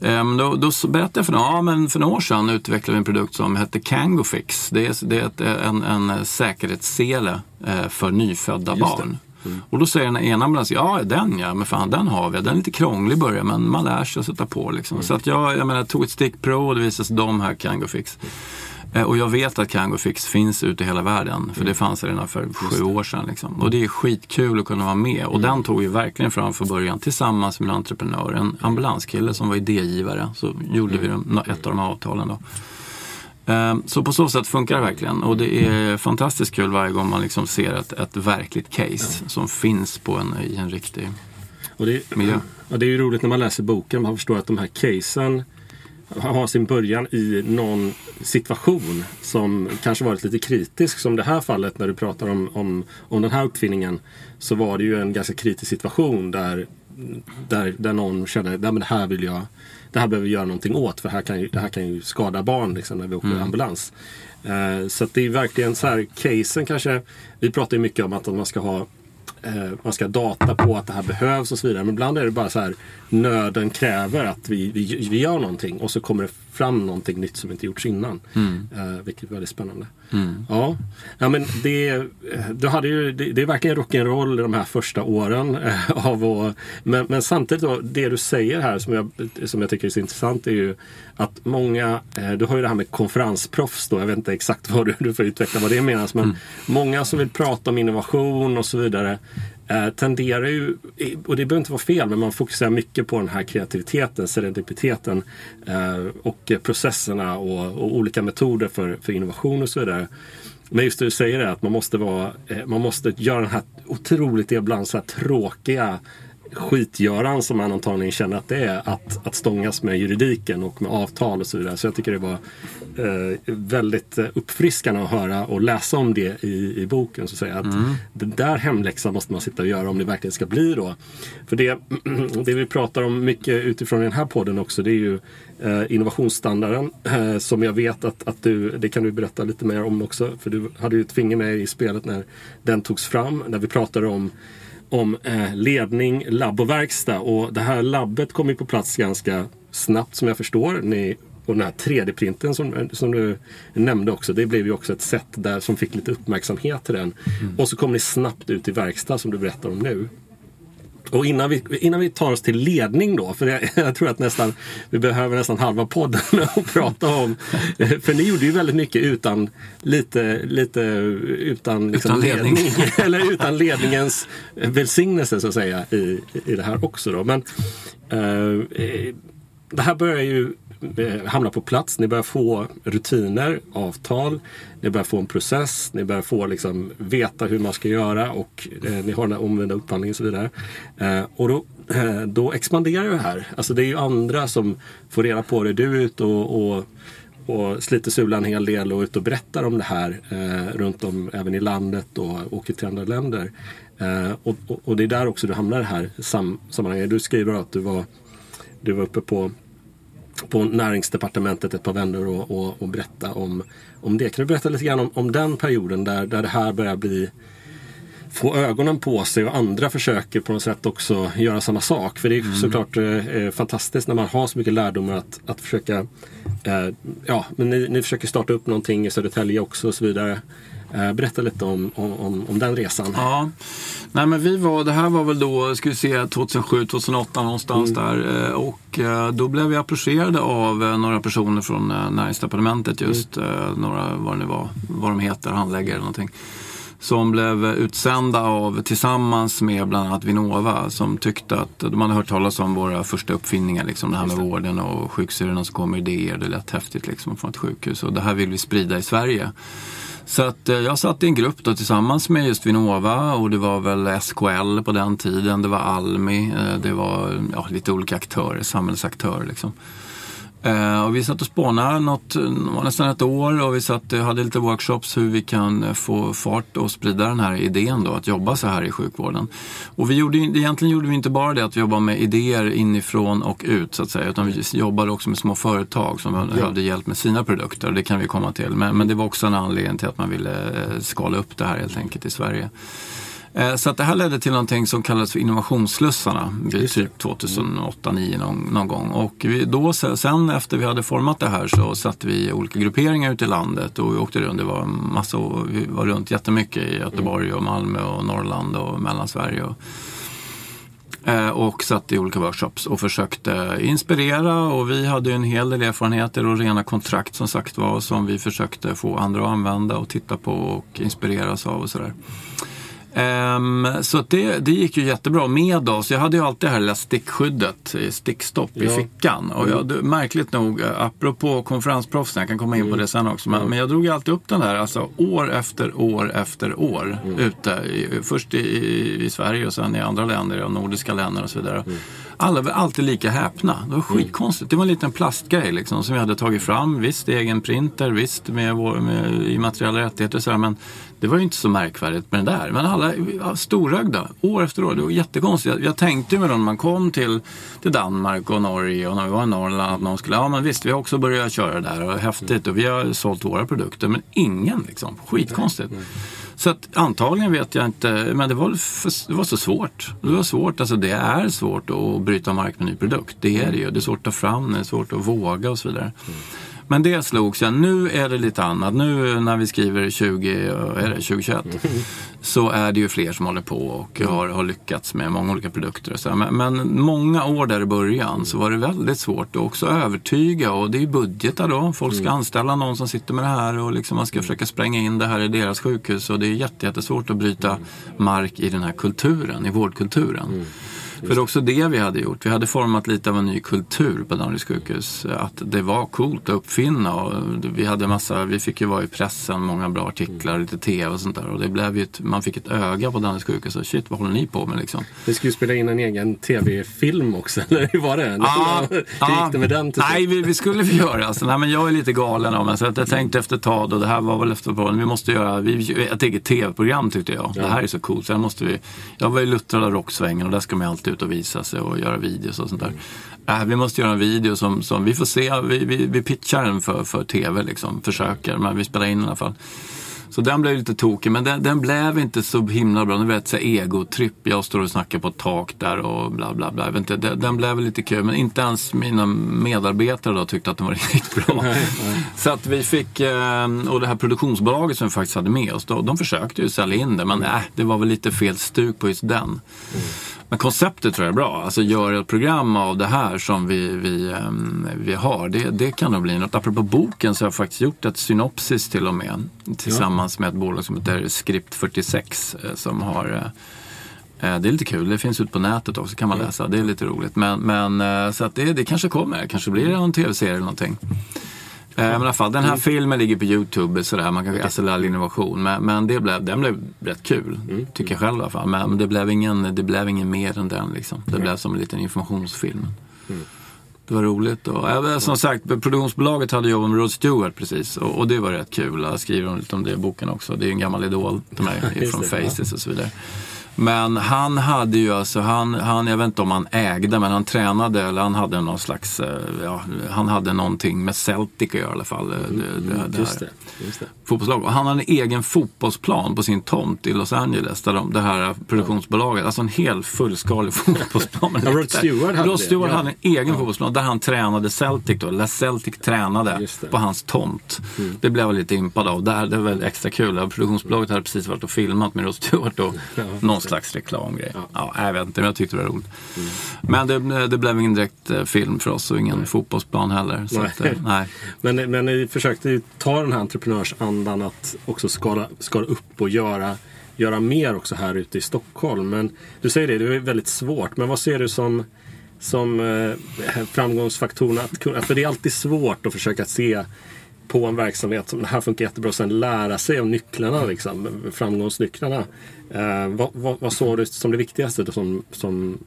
ehm, då, då berättade jag för dem, ja men för några år sedan utvecklade vi en produkt som hette Kangofix. Det är, det är ett, en, en säkerhetssele eh, för nyfödda barn. Mm. Och då säger den ena ambulansen, ja den ja, men fan den har vi. Den är lite krånglig i början men man lär sig att sätta på liksom. Mm. Så att jag, jag menar, tog ett stickprov och det visade sig de här Kangofix. Mm. Eh, och jag vet att Kangofix finns ute i hela världen. För det mm. fanns redan för sju år sedan. Liksom. Och det är skitkul att kunna vara med. Och mm. den tog vi verkligen fram från början tillsammans med en entreprenör. En ambulanskille som var idégivare. Så gjorde vi mm. ett av de här avtalen. Då. Ehm, så på så sätt funkar det verkligen och det är fantastiskt kul varje gång man liksom ser ett, ett verkligt case ja. som finns på en, i en riktig och det, miljö. Och det är ju roligt när man läser boken, man förstår att de här casen har sin början i någon situation som kanske varit lite kritisk. Som det här fallet när du pratar om, om, om den här uppfinningen. Så var det ju en ganska kritisk situation där, där, där någon kände att det här vill jag det här behöver vi göra någonting åt för här kan ju, det här kan ju skada barn liksom, när vi åker mm. ambulans. Uh, så det är verkligen så här, casen kanske, vi pratar ju mycket om att man ska ha eh, man ska data på att det här behövs och så vidare. Men ibland är det bara så här nöden kräver att vi, vi, vi gör någonting och så kommer det fram någonting nytt som inte gjorts innan. Mm. Eh, vilket är väldigt spännande. Mm. Ja. ja, men det, du hade ju, det, det är verkligen rock'n'roll de här första åren. Eh, av och, men, men samtidigt då, det du säger här som jag, som jag tycker är så intressant är ju att många, eh, du har ju det här med konferensproffs då, jag vet inte exakt vad du, du får utveckla vad det menas, men mm. många som vill prata om innovation och så vidare eh, tenderar ju, och det behöver inte vara fel, men man fokuserar mycket på den här kreativiteten, serendipiteten eh, och processerna och, och, olika metoder för, för innovation och så vidare. Men just det du säger är att man måste, vara, eh, man måste göra den här otroligt ibland så här tråkiga skitgöran som man antagligen känner att det är att, att stångas med juridiken och med avtal och så vidare. Så jag tycker det var eh, väldigt uppfriskande att höra och läsa om det i, i boken. Så att säga. Att mm. Den där hemläxan måste man sitta och göra om det verkligen ska bli då. För det, det vi pratar om mycket utifrån den här podden också det är ju eh, innovationsstandarden eh, som jag vet att, att du, det kan du berätta lite mer om också. För du hade ju ett finger med i spelet när den togs fram. När vi pratade om om eh, ledning, labb och verkstad. Och det här labbet kom ju på plats ganska snabbt som jag förstår. Ni, och den här 3D-printen som, som du nämnde också, det blev ju också ett sätt där som fick lite uppmärksamhet till den. Mm. Och så kom ni snabbt ut i verkstad som du berättar om nu. Och innan vi, innan vi tar oss till ledning då, för jag, jag, tror att nästan vi behöver nästan halva podden att prata om. För ni gjorde ju väldigt mycket utan lite, lite utan, liksom utan ledning. ledning. eller utan ledningens välsignelse så att säga i, i det här också. Då. Men eh, det här börjar ju Eh, Eh, hamnar på plats. Ni börjar få rutiner, avtal. Ni börjar få en process. Ni börjar få liksom veta hur man ska göra och eh, ni har den här omvända upphandlingen och så vidare. Eh, och då, eh, då expanderar det här. Alltså det är ju andra som får reda på det. Du är ute och, och och sliter sula en hel del och är ute och berättar om det här eh, runt om även i landet och åker till andra länder. Eh, och, och, och, det är där också du hamnar i det här sam sammanhanget. Du skriver att du var, du var uppe på på näringsdepartementet ett par vändor och, och, och, berätta om, om det. Kan du berätta lite grann om, om den perioden där, där det här börjar bli få ögonen på sig och andra försöker på något sätt också göra samma sak. För det är mm. såklart eh, fantastiskt när man har så mycket lärdomar att, att försöka eh, Ja, men ni, ni försöker starta upp någonting i Södertälje också och så vidare. Eh, berätta lite om, om, om den resan. Ja, Nej, men vi var, det här var väl då, ska vi se, 2007, 2008 någonstans mm. där. Eh, och eh, då blev vi approcherade av några personer från näringsdepartementet just. Mm. Några, vad det nu var, vad de heter, handläggare eller någonting som blev utsända av tillsammans med bland annat Vinnova som tyckte att de hade hört talas om våra första uppfinningar. Liksom, det här med vården och sjuksyrrorna som kommer idéer. Det lät häftigt liksom, från ett sjukhus och det här vill vi sprida i Sverige. Så att eh, jag satt i en grupp då tillsammans med just Vinnova och det var väl SKL på den tiden, det var Almi, eh, det var ja, lite olika aktörer, samhällsaktörer liksom. Eh, och vi satt och spånade något, nästan ett år och vi satt, hade lite workshops hur vi kan få fart och sprida den här idén då, att jobba så här i sjukvården. Och vi gjorde, egentligen gjorde vi inte bara det att vi jobbade med idéer inifrån och ut så att säga, utan vi jobbade också med små företag som ja. behövde hjälp med sina produkter och det kan vi komma till. Men, men det var också en anledning till att man ville eh, skala upp det här helt enkelt i Sverige. Eh, så att det här ledde till någonting som kallades för innovationsslussarna vid typ 2008-2009 någon, någon, gång. Och då, sen efter vi hade format det här så satte vi olika grupperingar ute i landet och vi åkte runt. Det var massa, vi var runt jättemycket i Göteborg och Malmö och Norrland och Mellansverige. Och, eh, och satt i olika workshops och försökte inspirera och vi hade en hel del erfarenheter och rena kontrakt som sagt var som vi försökte få andra att använda och titta på och inspireras av och sådär. Um, så det, det gick ju jättebra med oss. Jag hade ju alltid det här lilla stickskyddet, stickstopp ja. i fickan. Och jag, märkligt nog, eh, apropå konferensproffsen, jag kan komma in på mm. det sen också. Men, mm. men, jag drog alltid upp den där, alltså år efter år efter år. Mm. Ute, i, först i, i, Sverige och sen i andra länder, och nordiska länder och så vidare. Mm. Alla var alltid lika häpna. Det var skitkonstigt. Det var en liten plastgrej liksom, som vi hade tagit fram. Visst, egen printer, visst med, vår, med immateriella rättigheter och sådär. Men det var ju inte så märkvärdigt med det där. Men alla var storögda, år efter år. Det var jättekonstigt. Jag, jag tänkte mig då när man kom till, till Danmark och Norge och när vi var i Norrland att någon skulle, ja men visst vi har också börjat köra där och häftigt och vi har sålt våra produkter. Men ingen liksom. Skitkonstigt. Så att, antagligen vet jag inte, men det var, för, det var så svårt. Det var svårt, alltså det är svårt att bryta mark med ny produkt. Det är det ju. Det är svårt att ta fram det är svårt att våga och så vidare. Mm. Men det slogs jag. Nu är det lite annat. Nu när vi skriver 20, är det 2021 så är det ju fler som håller på och har, har lyckats med många olika produkter. Och så. Men, men, många år där i början så var det väldigt svårt att också övertyga och det är ju budgetar då. Folk ska mm. anställa någon som sitter med det här och liksom man ska försöka spränga in det här i deras sjukhus och det är jättesvårt att bryta mark i den här kulturen, i vårdkulturen. För också det vi hade gjort. Vi hade format lite av en ny kultur på Danderyds sjukhus. Att det var coolt att uppfinna. Och vi, hade massa, vi fick ju vara i pressen, många bra artiklar, lite tv och sånt där. Och det blev ett, man fick ett öga på Danderyds sjukhus. Och shit, vad håller ni på med liksom? Vi skulle spela in en egen tv-film också, eller hur var det? Ah, hur gick det med den? Nej, vi, vi skulle vi göra. Alltså, nej, men jag är lite galen av mig. Så jag tänkte efter ett tag, och det här var väl efter ett Vi måste göra vi, ett eget tv-program tyckte jag. Ja. Det här är så coolt. Så måste vi, jag var ju luttrad av rocksvängen och där ska man alltid ut och visa sig och göra videos och sånt där. Äh, vi måste göra en video som, som vi får se, vi, vi, vi pitchar den för, för tv liksom, försöker, men vi spelar in i alla fall. Så den blev lite tokig, men den, den blev inte så himla bra. Den blev ett egotripp. Jag står och snackar på ett tak där och bla bla bla. Inte, den, den blev lite kul, men inte ens mina medarbetare då tyckte att den var riktigt bra. Nej, nej. Så att vi fick, eh, och det här produktionsbolaget som vi faktiskt hade med oss, då, de försökte ju sälja in det, men äh, det var väl lite fel stuk på just den. Mm. Men konceptet tror jag är bra. Alltså göra ett program av det här som vi, vi, um, vi har. Det, det kan nog bli något. Apropå boken så har jag faktiskt gjort ett synopsis till och med. Tillsammans ja. med ett bolag som heter Script 46 eh, som har eh, eh, det är lite kul, det finns ute på nätet också kan man läsa. Det är lite roligt. Men, men så att det, det kanske kommer, kanske blir det en tv-serie eller någonting. Eh, men i alla fall, den här mm. filmen ligger på Youtube, sådär, man kan, alltså all innovation. Men, men det blev, den blev rätt kul, mm. tycker jag själv i alla fall. Men det blev ingen, det blev ingen mer än den. Liksom. Det blev som en liten informationsfilm. Mm. Det var roligt. Och, äh, som sagt, produktionsbolaget hade jobbat med Rod Stewart precis och, och det var rätt kul. Jag skriver lite om det i boken också. Det är en gammal idol till mig från Faces och så vidare. Men han hade ju alltså, han, han, jag vet inte om han ägde, men han tränade eller han hade någon slags, eh, ja, han hade någonting med Celtic att göra i alla fall. Eh, det, det, det just det, just det. Fotbollslag. Och han hade en egen fotbollsplan på sin tomt i Los Angeles, där de, det här produktionsbolaget, alltså en helt fullskalig fotbollsplan. ja, Rod Stewart hade Rod Stewart hade en egen ja. fotbollsplan där han tränade Celtic då, eller Celtic tränade på hans tomt. Mm. Det blev jag lite impad av. Det, det var väldigt extra kul. Produktionsbolaget hade precis varit och filmat med Rod Stewart och ja, slags reklamgrej. Ja. ja, jag vet inte, men jag tyckte det var roligt. Mm. Men det, det, blev ingen direkt eh, film för oss och ingen nej. fotbollsplan heller. Så nej. Att, eh, nej. Men, men ni försökte ju ta den här entreprenörsandan att också skala, skala upp och göra göra mer också här ute i Stockholm. Men du säger det, det är väldigt svårt. Men vad ser du som, som eh, framgångsfaktorerna? Att för det är alltid svårt att försöka se på en verksamhet som det här funkar jättebra och sen lära sig av nycklarna, liksom, framgångsnycklarna. Eh, vad, vad, vad såg du som det viktigaste som, som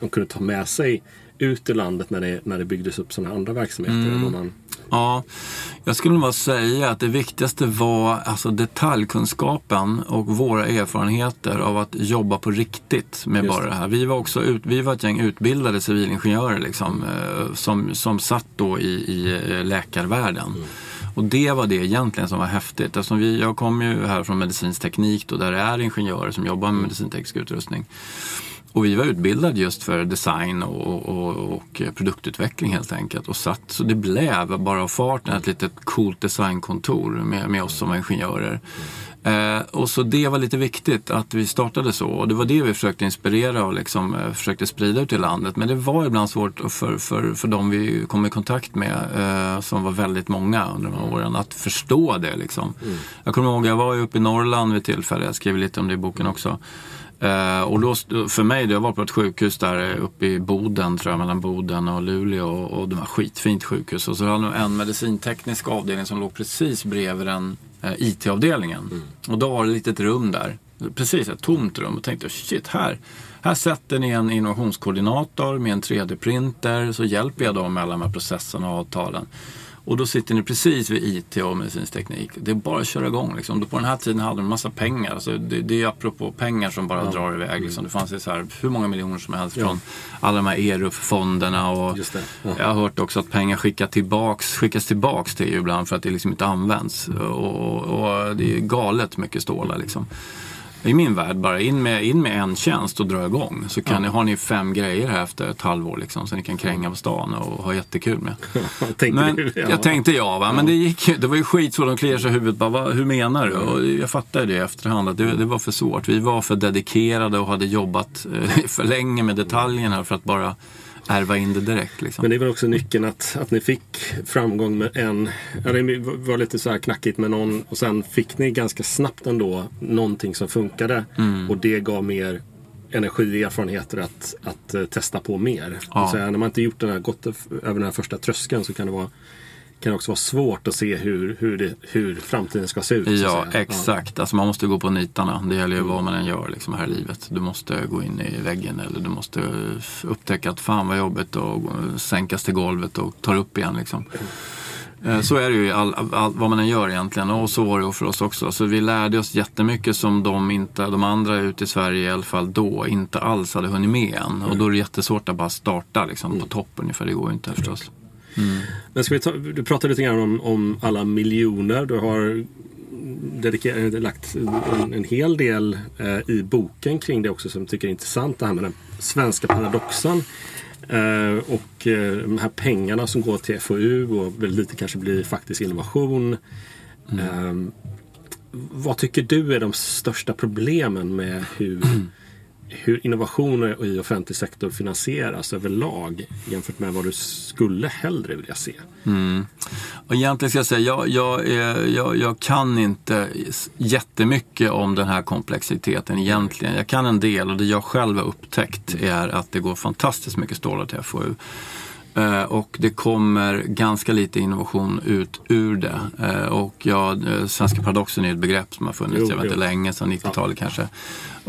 de kunde ta med sig ut i landet när det, när det byggdes upp sådana andra verksamheter? Mm. Man... Ja, jag skulle nog säga att det viktigaste var alltså detaljkunskapen och våra erfarenheter av att jobba på riktigt med Just bara det här. Vi var också ut, vi var ett gäng utbildade civilingenjörer liksom, eh, som, som satt då i, i eh, läkarvärlden. Mm. Och det var det egentligen som var häftigt. Eftersom vi, jag kommer ju här från medicinsk teknik då, där det är ingenjörer som jobbar med medicinteknisk utrustning. Och vi var utbildade just för design och, och, och, produktutveckling helt enkelt. Och satt, så det blev bara av farten ett litet coolt designkontor med, med oss som var ingenjörer. Eh, och så det var lite viktigt att vi startade så och det var det vi försökte inspirera och liksom, eh, försökte sprida ut i landet. Men det var ibland svårt för, för, för de vi kom i kontakt med, eh, som var väldigt många under de här åren, att förstå det. Liksom. Mm. Jag kommer ihåg, jag var uppe i Norrland vid tillfälle, jag skrev lite om det i boken också. Uh, och då, för mig, då jag var på ett sjukhus där uppe i Boden, tror jag, mellan Boden och Luleå. Och, och det var skitfint sjukhus. Och så hade de en medicinteknisk avdelning som låg precis bredvid den uh, IT-avdelningen. Mm. Och då var det ett litet rum där. Precis ett tomt rum. Och tänkte, shit, här, här sätter ni en innovationskoordinator med en 3D-printer. Så hjälper jag dem med alla de här processerna och avtalen. Och då sitter ni precis vid IT och medicinsk teknik. Det är bara att köra igång. Liksom. På den här tiden hade de massa pengar. Alltså, det, det är apropå pengar som bara ja. drar iväg. Liksom. Det fanns så här, hur många miljoner som helst ja. från alla de här ERUF-fonderna. Och ja. Jag har hört också att pengar skickas tillbaks, skickas tillbaks till EU ibland för att det liksom inte används. Och, och, det är galet mycket stålar. Liksom i min värld, bara in med, in med en tjänst och dra igång. Så kan ja. ni, har ni fem grejer här efter ett halvår liksom, så ni kan kränga på stan och ha jättekul med. tänkte men, du, ja. Jag tänkte ja, va? men det, gick, det var ju skitsvårt. De kliar sig i huvudet. Bara, vad, hur menar du? Och jag fattade det i efterhand att det, det, var för svårt. Vi var för dedikerade och hade jobbat eh, för länge med detaljerna för att bara ärva in det direkt. Liksom. Men det var också nyckeln att, att ni fick framgång med en, ja, det var lite så här knackigt med någon och sen fick ni ganska snabbt ändå någonting som funkade och det gav mer energi och erfarenheter att, att uh, testa på mer. Ja. Så när man inte gjort den här, gått över den här första tröskeln så kan det vara kan också vara svårt att se hur, hur, det, hur framtiden ska se ut. Ja, exakt. Ja. Alltså man måste gå på nitarna. Det gäller ju vad man än gör liksom, här i livet. Du måste gå in i väggen eller du måste upptäcka att fan vad jobbigt och sänkas till golvet och tar upp igen. Liksom. Eh, så är det ju i all, all, vad man än gör egentligen och så var det för oss också. Så vi lärde oss jättemycket som de, inte, de andra ute i Sverige i alla fall då inte alls hade hunnit med än. Och då är det jättesvårt att bara starta liksom, på mm. topp ungefär. Det går ju inte förstås. Mm. Men ska vi ta, du pratade lite grann om, om alla miljoner. Du har dedikerat, lagt en, en hel del eh, i boken kring det också som tycker är intressant. Det här med den svenska paradoxen. Eh, och eh, de här pengarna som går till FoU och väldigt lite kanske blir faktisk innovation. Mm. Eh, vad tycker du är de största problemen med hur hur innovationer i offentlig sektor finansieras överlag jämfört med vad du skulle hellre vilja se? Mm. Och egentligen ska jag säga, jag, jag, jag, jag, kan inte jättemycket om den här komplexiteten egentligen. Jag kan en del och det jag själv har upptäckt är att det går fantastiskt mycket stålar till FoU. Eh, och det kommer ganska lite innovation ut ur det. Eh, och ja, eh, svenska paradoxen är ett begrepp som har funnits jo, jag vet inte, länge, sedan 90-talet ja. kanske.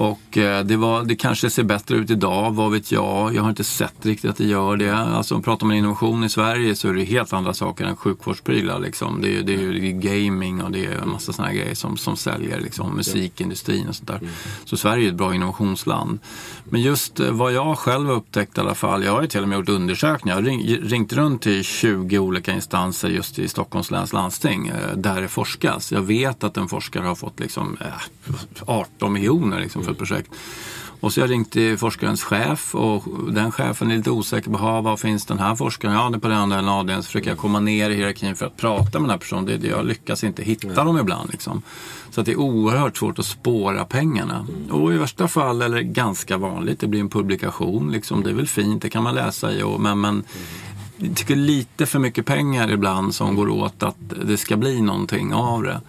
Och eh, det, var, det kanske ser bättre ut idag, vad vet jag. Jag har inte sett riktigt att det gör det. Alltså pratar man innovation i Sverige så är det helt andra saker än sjukvårdsprylar. Liksom. Det, är, det, är, gaming och det är en massa sådana grejer som, som säljer. Liksom, musikindustrin och sånt där. Mm. Så Sverige är ett bra innovationsland. Men just eh, vad jag själv har upptäckt i alla fall. Jag har ju till och med gjort undersökningar. Jag har ring, ringt runt till 20 olika instanser just i Stockholms läns landsting eh, där det forskas. Jag vet att en forskare har fått liksom, 18 miljoner liksom, för projekt. Och så jag ringt till forskarens chef och den chefen är lite osäker på vad finns den här forskaren? Ja, det är på den andra avdelningen. Så försöker jag komma ner i hierarkin för att prata med den här personen. Det, jag lyckas inte hitta mm. dem ibland. Liksom. Så att det är oerhört svårt att spåra pengarna. Och i värsta fall, eller ganska vanligt, det blir en publikation. Liksom. Det är väl fint, det kan man läsa i. Och, men, men jag tycker lite för mycket pengar ibland som går åt att det ska bli någonting av det.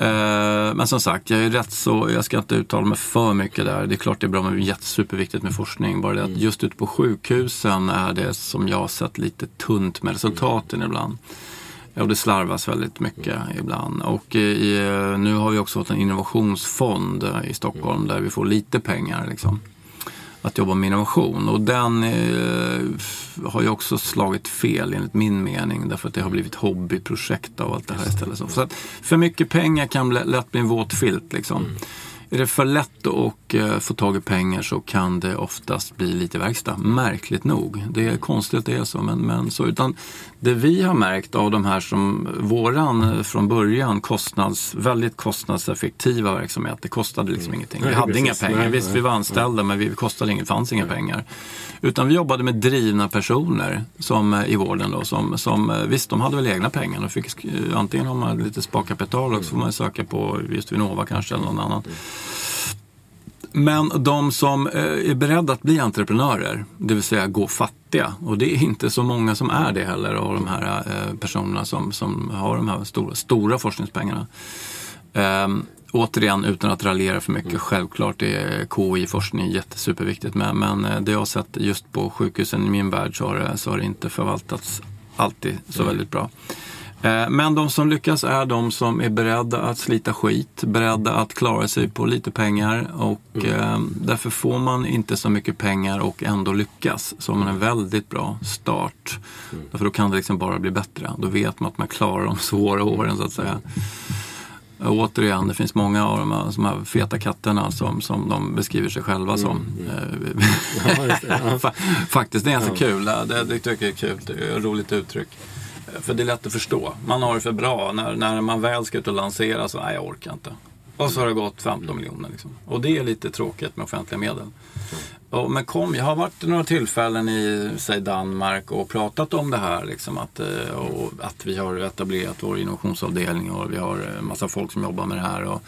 Eh, men som sagt, jag är rätt så, jag ska inte uttala mig för mycket där. Det är klart det är bra med superviktigt med forskning. Bara det att mm. just ute på sjukhusen är det som jag har sett lite tunt med resultaten ibland. Och det slarvas väldigt mycket ibland. Och i, nu har vi också fått en innovationsfond i Stockholm där vi får lite pengar. Liksom att jobba med innovation. Och den eh, har ju också slagit fel enligt min mening därför att det har blivit hobbyprojekt av allt det här istället. Så att för mycket pengar kan lätt bli en våt filt. Liksom. Mm. Är det för lätt att eh, få tag i pengar så kan det oftast bli lite verkstad. Märkligt nog. Det är konstigt att det är så. Men, men så utan det vi har märkt av de här som våran eh, från början kostnads, väldigt kostnadseffektiva verksamhet. Det kostade liksom mm. ingenting. Vi hade inga pengar. Nej, Visst, nej, vi var anställda men vi kostade inget, fanns inga pengar. Utan vi jobbade med drivna personer som, eh, i vården. Då, som, som, visst, de hade väl egna pengar. De fick, antingen har man lite sparkapital och så får man söka på just Vinnova kanske eller någon annan. Men de som eh, är beredda att bli entreprenörer, det vill säga gå fattiga, och det är inte så många som är det heller av de här eh, personerna som, som har de här stora, stora forskningspengarna. Um, återigen, utan att raljera för mycket, självklart är KI-forskning jättesuperviktigt. Men, men eh, det jag har sett just på sjukhusen i min värld så har det, så har det inte förvaltats alltid så väldigt bra. Eh, men de som lyckas är de som är beredda att slita skit, beredda att klara sig på lite pengar och mm. eh, därför får man inte så mycket pengar och ändå lyckas. Så har man en väldigt bra start. Mm. Därför då kan det liksom bara bli bättre. Då vet man att man klarar de svåra åren så att säga. Och återigen, det finns många av de här, de här feta katterna som, som de beskriver sig själva som. Mm, mm. ja, det, ja. Faktiskt, det är ganska ja. kul. Det, det tycker jag är kul. Det är ett roligt uttryck. För det är lätt att förstå. Man har det för bra. När, när man väl ska ut och lansera så, nej jag orkar inte. Och så har det gått 15 miljoner. Liksom. Och det är lite tråkigt med offentliga medel. Och, men kom, jag har varit några tillfällen i säg Danmark och pratat om det här. Liksom, att, eh, och att vi har etablerat vår innovationsavdelning och vi har en massa folk som jobbar med det här. Och,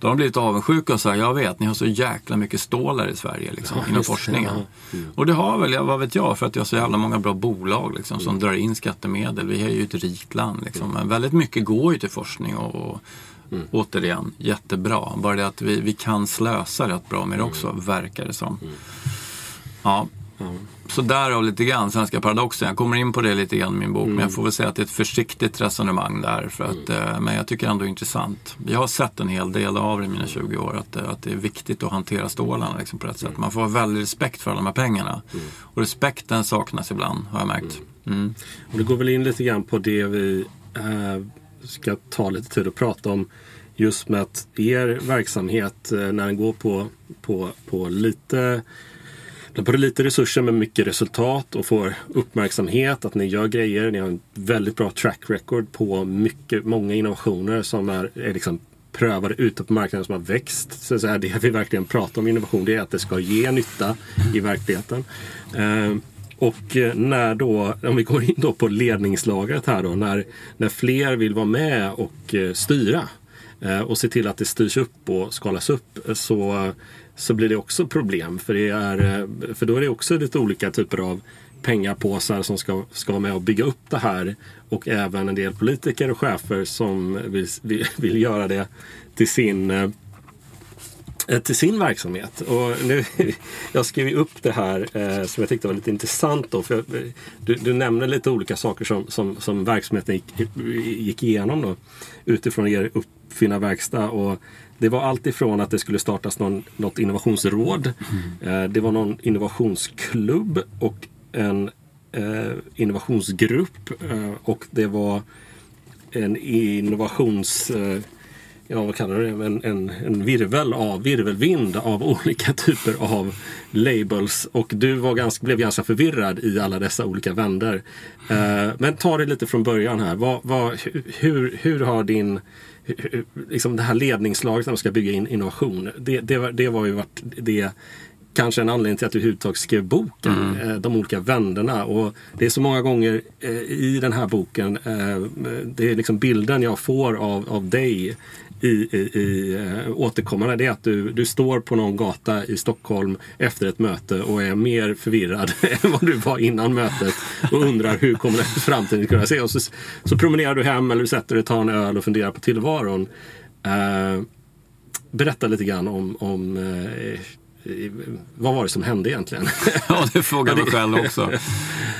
då har de blivit avundsjuka och sagt, jag vet, ni har så jäkla mycket stålar i Sverige liksom, ja, inom forskningen. Ja. Mm. Och det har väl, vad vet jag, för att jag har så jävla många bra bolag liksom, som mm. drar in skattemedel. Vi är ju ett rikt land. Liksom. Men väldigt mycket går ju till forskning och, och mm. återigen, jättebra. Bara det att vi, vi kan slösa rätt bra med det också, mm. verkar det som. Mm. Ja. Så därav lite grann Svenska paradoxen. Jag kommer in på det lite grann i min bok. Mm. Men jag får väl säga att det är ett försiktigt resonemang där. För att, mm. eh, men jag tycker ändå det är intressant. Jag har sett en hel del av det i mina 20 år. Att, eh, att det är viktigt att hantera stålarna liksom, på rätt sätt. Man får ha väldigt respekt för alla de här pengarna. Mm. Och respekten saknas ibland har jag märkt. Mm. mm. Och det går väl in lite grann på det vi äh, ska ta lite tid att prata om. Just med att er verksamhet äh, när den går på, på, på lite på lite resurser med mycket resultat och får uppmärksamhet att ni gör grejer. Ni har en väldigt bra track record på mycket, många innovationer som är, är liksom prövade ute på marknaden som har växt. Så, så här, det vi verkligen pratar om innovation det är att det ska ge nytta i verkligheten. Eh, och eh, när då, om vi går in då på ledningslagret här då, när, när fler vill vara med och eh, styra eh, och se till att det styrs upp och skalas upp eh, så så blir det också problem. För, det är, eh, för då är det också lite olika typer av pengapåsar som ska, ska vara med och bygga upp det här. Och även en del politiker och chefer som vill, vill, vill göra det till sin eh, eh, till sin verksamhet. Och nu, jag skrev upp det här eh, som jag tyckte var lite intressant. Då, för du, du nämner lite olika saker som, som, som verksamheten gick, gick igenom då, utifrån er uppfinnarverkstad. Och det var allt ifrån att det skulle startas någon, något innovationsråd. Mm. Det var någon innovationsklubb och en eh, innovationsgrupp. Eh, och det var en innovations... Eh, ja, vad kallar du det? En, en, en, virvel av, virvelvind av olika typer av labels. Och du var ganska, blev ganska förvirrad i alla dessa olika vänder. Eh, men ta det lite från början här. Vad, vad, hur, hur har din liksom det här ledningslaget när man ska bygga in innovation. Det, det, det var ju varit det kanske en anledning till att du överhuvudtaget skrev boken. Mm. Eh, de olika vänderna. Och det är så många gånger eh, i den här boken, eh, det är liksom bilden jag får av, av dig i, i, i eh, återkommande det är att du, du står på någon gata i Stockholm efter ett möte och är mer förvirrad än vad du var innan mötet och undrar hur kommer framtiden kunna se Och så, så promenerar du hem eller du sätter dig, tar en öl och funderar på tillvaron. Eh, berätta lite grann om, om eh, vad var det som hände egentligen? ja, det frågar jag mig själv också.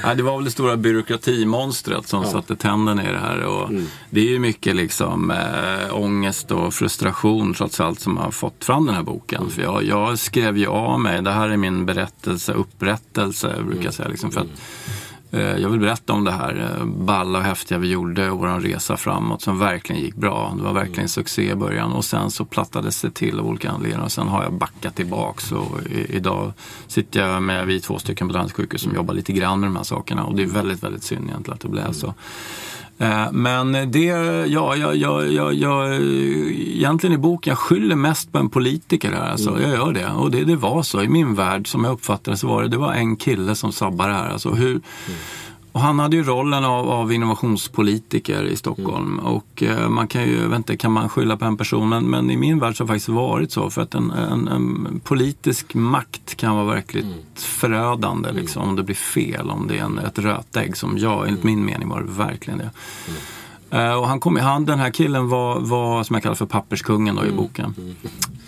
Ja, det var väl det stora byråkratimonstret som ja. satte tänderna i det här. Och mm. Det är ju mycket liksom, äh, ångest och frustration trots allt som har fått fram den här boken. Mm. För jag, jag, skrev ju av mig, det här är min berättelse, upprättelse brukar jag mm. säga. Liksom, för att, Eh, jag vill berätta om det här eh, balla och häftiga vi gjorde och vår resa framåt som verkligen gick bra. Det var verkligen mm. succé i början och sen så plattades det till av olika anledningar och sen har jag backat tillbaks och idag sitter jag med vi två stycken på Danderyds sjukhus som jobbar lite grann med de här sakerna och det är väldigt, väldigt synd egentligen att det blev så. Eh, men det, ja, jag, jag, jag, jag, egentligen i boken, jag skyller mest på en politiker här. Alltså. Mm. Jag gör det. Och det, det var så. I min värld, som jag uppfattade så var det, det var en kille som sabbade det här. Alltså, hur, mm. Och han hade ju rollen av, av innovationspolitiker i Stockholm. Mm. Och eh, man kan ju, inte, kan man skylla på en person? Men, men i min värld så har det faktiskt varit så. För att en, en, en politisk makt kan vara verkligt mm. förödande liksom, om det blir fel. Om det är en, ett rötägg som jag, enligt min mening var det verkligen det. Uh, och han kom, han, den här killen var, var som jag kallar för papperskungen då, i mm. boken.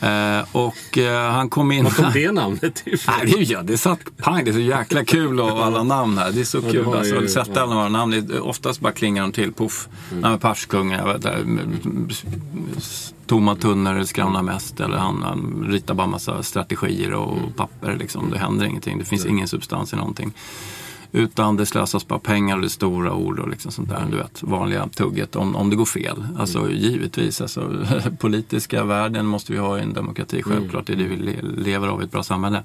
Uh, och uh, han kom in... Var kom det namnet ifrån? Nej, det, ja, det satt pang, det är så jäkla kul och alla namn här. Det är så ja, kul. Alltså, ju, sätta ja. alla några namn, det, oftast bara klingar de till. Puff. Mm. Nej, papperskungen, tomma tunnor skramlar mest. Eller han, han ritar bara massa strategier och mm. papper. Liksom. Det händer ingenting, det finns ingen substans i någonting. Utan det slösas bara pengar och det är stora ord och liksom sånt där. Du vet, vanliga tugget om, om det går fel. Alltså mm. givetvis, alltså, politiska världen måste vi ha i en demokrati. Mm. Självklart det är det vi lever av i ett bra samhälle.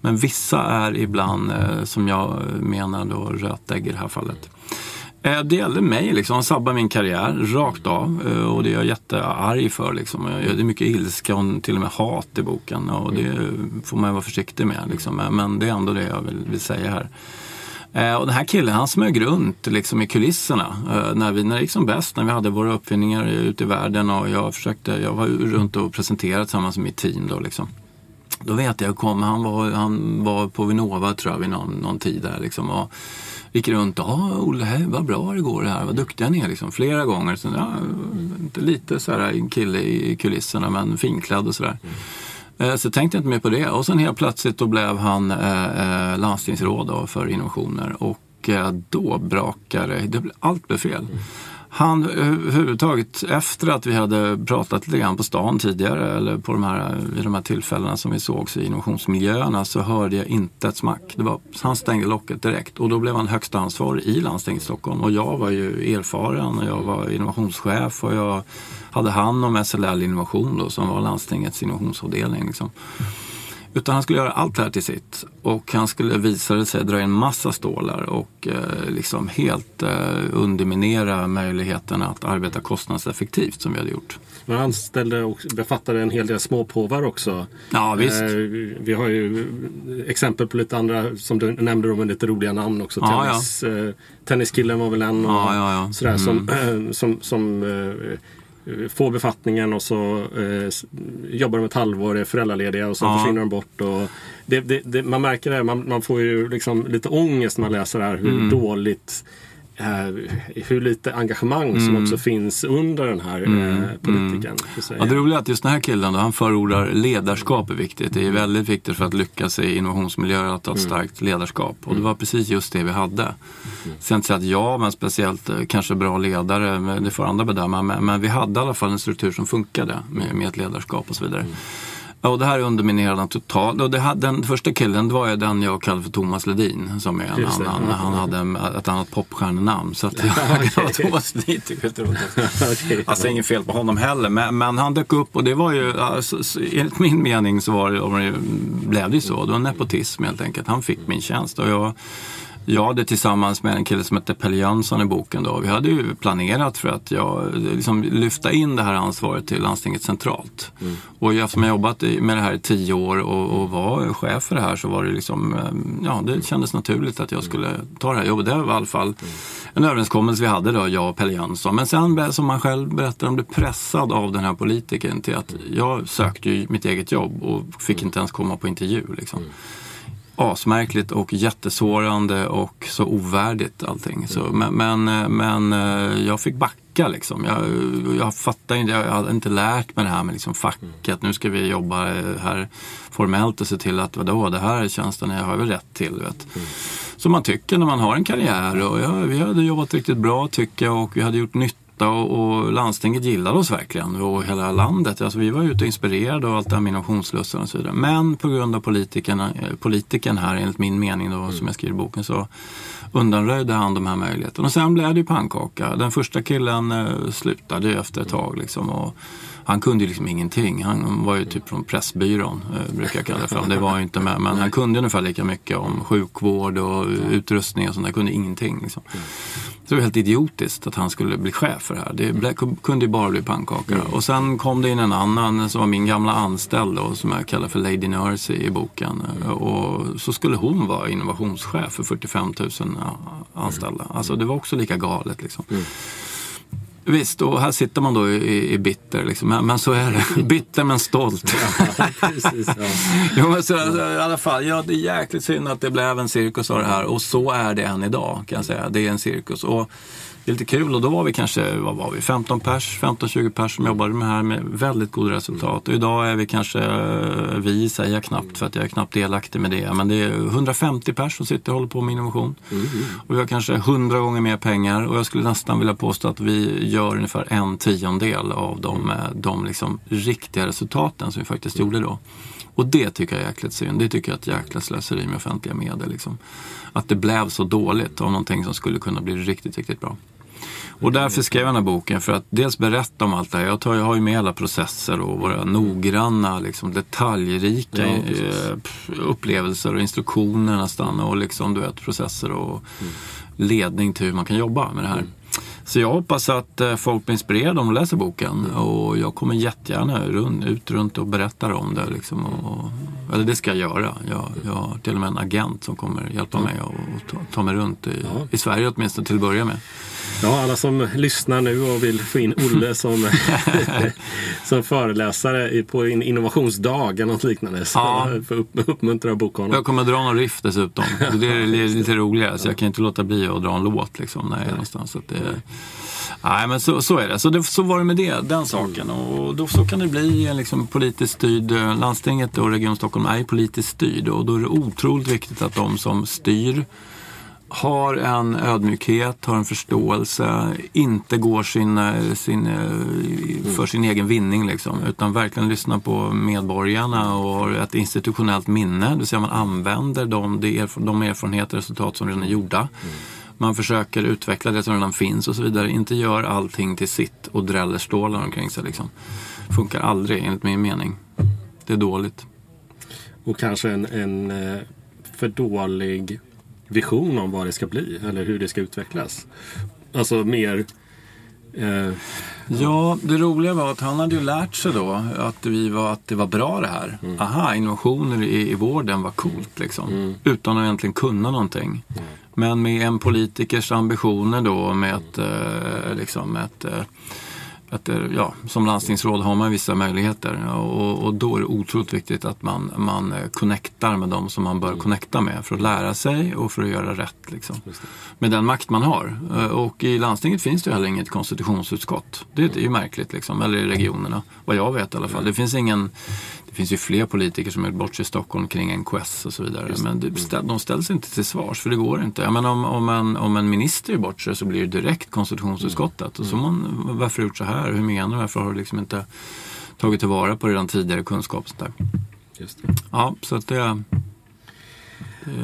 Men vissa är ibland, eh, som jag menar då, rötägg i det här fallet. Eh, det gällde mig, liksom. han sabbade min karriär rakt av eh, och det är jag jättearg för. Liksom. Det är mycket ilska och till och med hat i boken och det får man vara försiktig med. Liksom. Men det är ändå det jag vill, vill säga här. Eh, och den här killen han smög runt liksom, i kulisserna eh, när, vi, när det gick som bäst, när vi hade våra uppfinningar ute i världen och jag försökte, jag var runt och presenterade tillsammans med mitt team då liksom. Då vet jag, kom, han, var, han var på Vinnova tror jag vid någon, någon tid där liksom. Och, gick runt och ah, Olle, vad bra det går det här, vad duktiga ni är liksom. Flera gånger. Så, ja, lite så här kille i kulisserna men finklädd och sådär. Mm. Eh, så tänkte jag inte mer på det. Och sen helt plötsligt då blev han eh, eh landstingsråd för innovationer och eh, då brakade det, allt blev fel. Han eh, överhuvudtaget, efter att vi hade pratat lite grann på stan tidigare eller på de här, vid de här tillfällena som vi sågs i innovationsmiljöerna så hörde jag inte ett smack. Det var, han stängde locket direkt och då blev han högsta ansvarig i landstinget i Stockholm och jag var ju erfaren och jag var innovationschef och jag hade hand om SLL Innovation då, som var landstingets innovationsavdelning. Liksom. Utan han skulle göra allt det här till sitt. Och han skulle, visade sig, dra in massa stålar och eh, liksom helt eh, underminera möjligheten att arbeta kostnadseffektivt som vi hade gjort. Man anställde och befattade en hel del småpåvar också. Ja, visst. Eh, vi har ju exempel på lite andra som du nämnde då med lite roliga namn också. Ja, Tennis, ja. Eh, tenniskillen var väl en och ja, sådär mm. som, som, som Eh, får befattningen och så eh, jobbar de ett halvår, är föräldralediga och så ja. försvinner de bort. Och det, det, det, man märker det, man, man, får ju liksom lite ångest när man läser det här hur mm. dåligt eh, hur lite engagemang mm. som också finns under den här mm. eh, politikern. Mm. Ja, det roliga är att just den här killen då, han förordar ledarskap är viktigt. Det är väldigt viktigt för att lyckas i innovationsmiljöer att ha ett mm. starkt ledarskap. Och det var precis just det vi hade. Mm. Sen inte säga att jag var en speciellt eh, kanske bra ledare, det får andra bedöma. Men, men, vi hade i alla fall en struktur som funkade med, med ett ledarskap och så vidare. Ja, och det här underminerade han totalt. Och det, den första killen det var ju den jag kallade för Thomas Ledin. Som är en annan, mm. han hade ett annat popstjärnenamn. Så att jag okay. Thomas Ledin tycker jag okay. Alltså inget fel på honom heller. Men, men, han dök upp och det var ju, alltså, enligt min mening så var det, blev det ju så. Det var nepotism helt enkelt. Han fick min tjänst. Och jag, jag hade tillsammans med en kille som hette Pelle Jönsson i boken då, vi hade ju planerat för att jag liksom lyfta in det här ansvaret till landstinget centralt. Mm. Och eftersom jag jobbat med det här i tio år och, och, var chef för det här så var det liksom, eh, ja det kändes naturligt att jag skulle ta det här jobbet. Det var i alla fall mm. en överenskommelse vi hade då, jag och Pelle Jönsson. Men sen som man själv berättar om, blev pressad av den här politikern till att jag sökte ju mitt eget jobb och fick mm. inte ens komma på intervju. Liksom. Mm. asmärkligt och jättesårande och så ovärdigt allting. Så, men, men, men eh, jag fick backa liksom. Jag, jag fattar inte, jag hade inte lärt mig det här med liksom facket. Nu ska vi jobba här formellt och se till att vadå, det här är tjänsten jag har väl rätt till. Vet. Som man tycker när man har en karriär. Och ja, vi hade jobbat riktigt bra tycker jag och vi hade gjort nytta och, och landstinget gillade oss verkligen och hela landet. Alltså, vi var ute och inspirerade av allt det här med innovationslusten och så vidare. Men på grund av politikerna, eh, politiken här, enligt min mening då, som jag skriver i boken, så undanröjde han de här möjligheterna. Och sen blev det ju pannkaka. Den första killen eh, slutade ju efter ett tag liksom. Och, han kunde liksom ingenting. Han var ju typ från Pressbyrån, eh, brukar jag kalla det för. Det var ju inte med, men han kunde ungefär lika mycket om sjukvård och utrustning och sånt. Han kunde ingenting. Liksom. Så det var helt idiotiskt att han skulle bli chef för det här. Det kunde ju bara bli pannkaka. Mm. Och sen kom det in en annan som var min gamla anställd då, som jag kallar för Lady Nurse i boken. Mm. Och så skulle hon vara innovationschef för 45 000 anställda. Alltså det var också lika galet liksom. Visst, och här sitter man då i, i bitter. Liksom. Men, men, så är det. Bitter men stolt. ja, precis, ja. jo, men så, alltså, I alla fall, ja, det är jäkligt synd att det blev en cirkus av det här. Och så är det än idag kan jag säga. Det är en cirkus. Och det är lite kul och då var vi kanske vad var vi, 15 pers, 15-20 pers som jobbade med det här med väldigt goda resultat. Och idag är vi kanske, vi säger jag knappt för att jag är knappt delaktig med det, men det är 150 pers som sitter och håller på med innovation. Mm. Och vi har kanske 100 gånger mer pengar och jag skulle nästan vilja påstå att vi gör ungefär en tiondel av de, de liksom riktiga resultaten som vi faktiskt gjorde då. Och det tycker jag är jäkligt synd. Det tycker jag är ett jäkla slöseri med offentliga medel. Liksom. Att det blev så dåligt av någonting som skulle kunna bli riktigt, riktigt bra. Och därför skrev jag den här boken för att dels berätta om allt det här. Jag, tar, jag har ju med alla processer och våra noggranna, liksom, detaljrika ja, eh, upplevelser och instruktioner nästan. Och liksom, du vet, processer och mm. ledning till hur man kan jobba med det här. Mm. Så jag hoppas att eh, folk blir inspirerade om de läser boken. Och jag kommer jättegärna ut runt och berättar om det. Liksom, och, eller det ska jag göra. Jag, jag har till och med en agent som kommer hjälpa mig att ta, ta mig runt i, i Sverige åtminstone till att börja med. Ja, alla som lyssnar nu och vill få in Olle som, som föreläsare på en innovationsdag eller något liknande. Så ja. för upp, uppmuntra bokhonom. Jag kommer dra någon riff dessutom. Det är lite roligare så jag kan inte låta bli att dra en låt liksom, när jag är någonstans. Så det, nej, men så, så är det. Så, det. så var det med det, den saken. Och då, så kan det bli liksom, politiskt styrd, eh, landstinget och Region Stockholm är politiskt styrd och då är det otroligt viktigt att de som styr har en ödmjukhet, har en förståelse, inte går sin, sin, eh, för sin egen vinning liksom, utan verkligen lyssnar på medborgarna och har ett institutionellt minne, det vill säga man använder de, de erfarenheter och resultat som redan är gjorda. Man försöker utveckla det som redan finns och så vidare, inte gör allting till sitt och dräller stålar omkring sig. Liksom. Funkar aldrig enligt min mening. Det är dåligt. Och kanske en, en eh, för dålig vision om vad det ska bli eller hur det ska utvecklas. Alltså mer... Eh, ja, det roliga var att han hade ju lärt sig då att, vi var, att det var bra det här. Mm. Aha, innovationer i, i vården var coolt liksom. Mm. Utan att egentligen kunna någonting. Mm. Men med en politikers ambitioner då med ett, eh, liksom ett eh, att det, ja, som landstingsråd har man vissa möjligheter och, och, då är det otroligt viktigt att man, man eh, connectar med de som man bör mm. connecta med för att lära sig och för att göra rätt. Liksom. Med den makt man har. Eh, och i landstinget finns det heller inget konstitutionsutskott. Det, det är ju märkligt, liksom. eller i regionerna, vad jag vet i alla fall. Det finns ingen det finns ju fler politiker som har gjort bort sig i Stockholm kring NKS och så vidare. Men det, de ställs inte till svars för det går inte. Jag menar, om, om, en, om en minister gör bort sig så blir det direkt konstitutionsutskottet. Och så man, varför har gjort så här? Hur menar du? Varför har du liksom inte tagit tillvara på redan tidigare kunskap? Sånt där. Just det. Ja, så att det,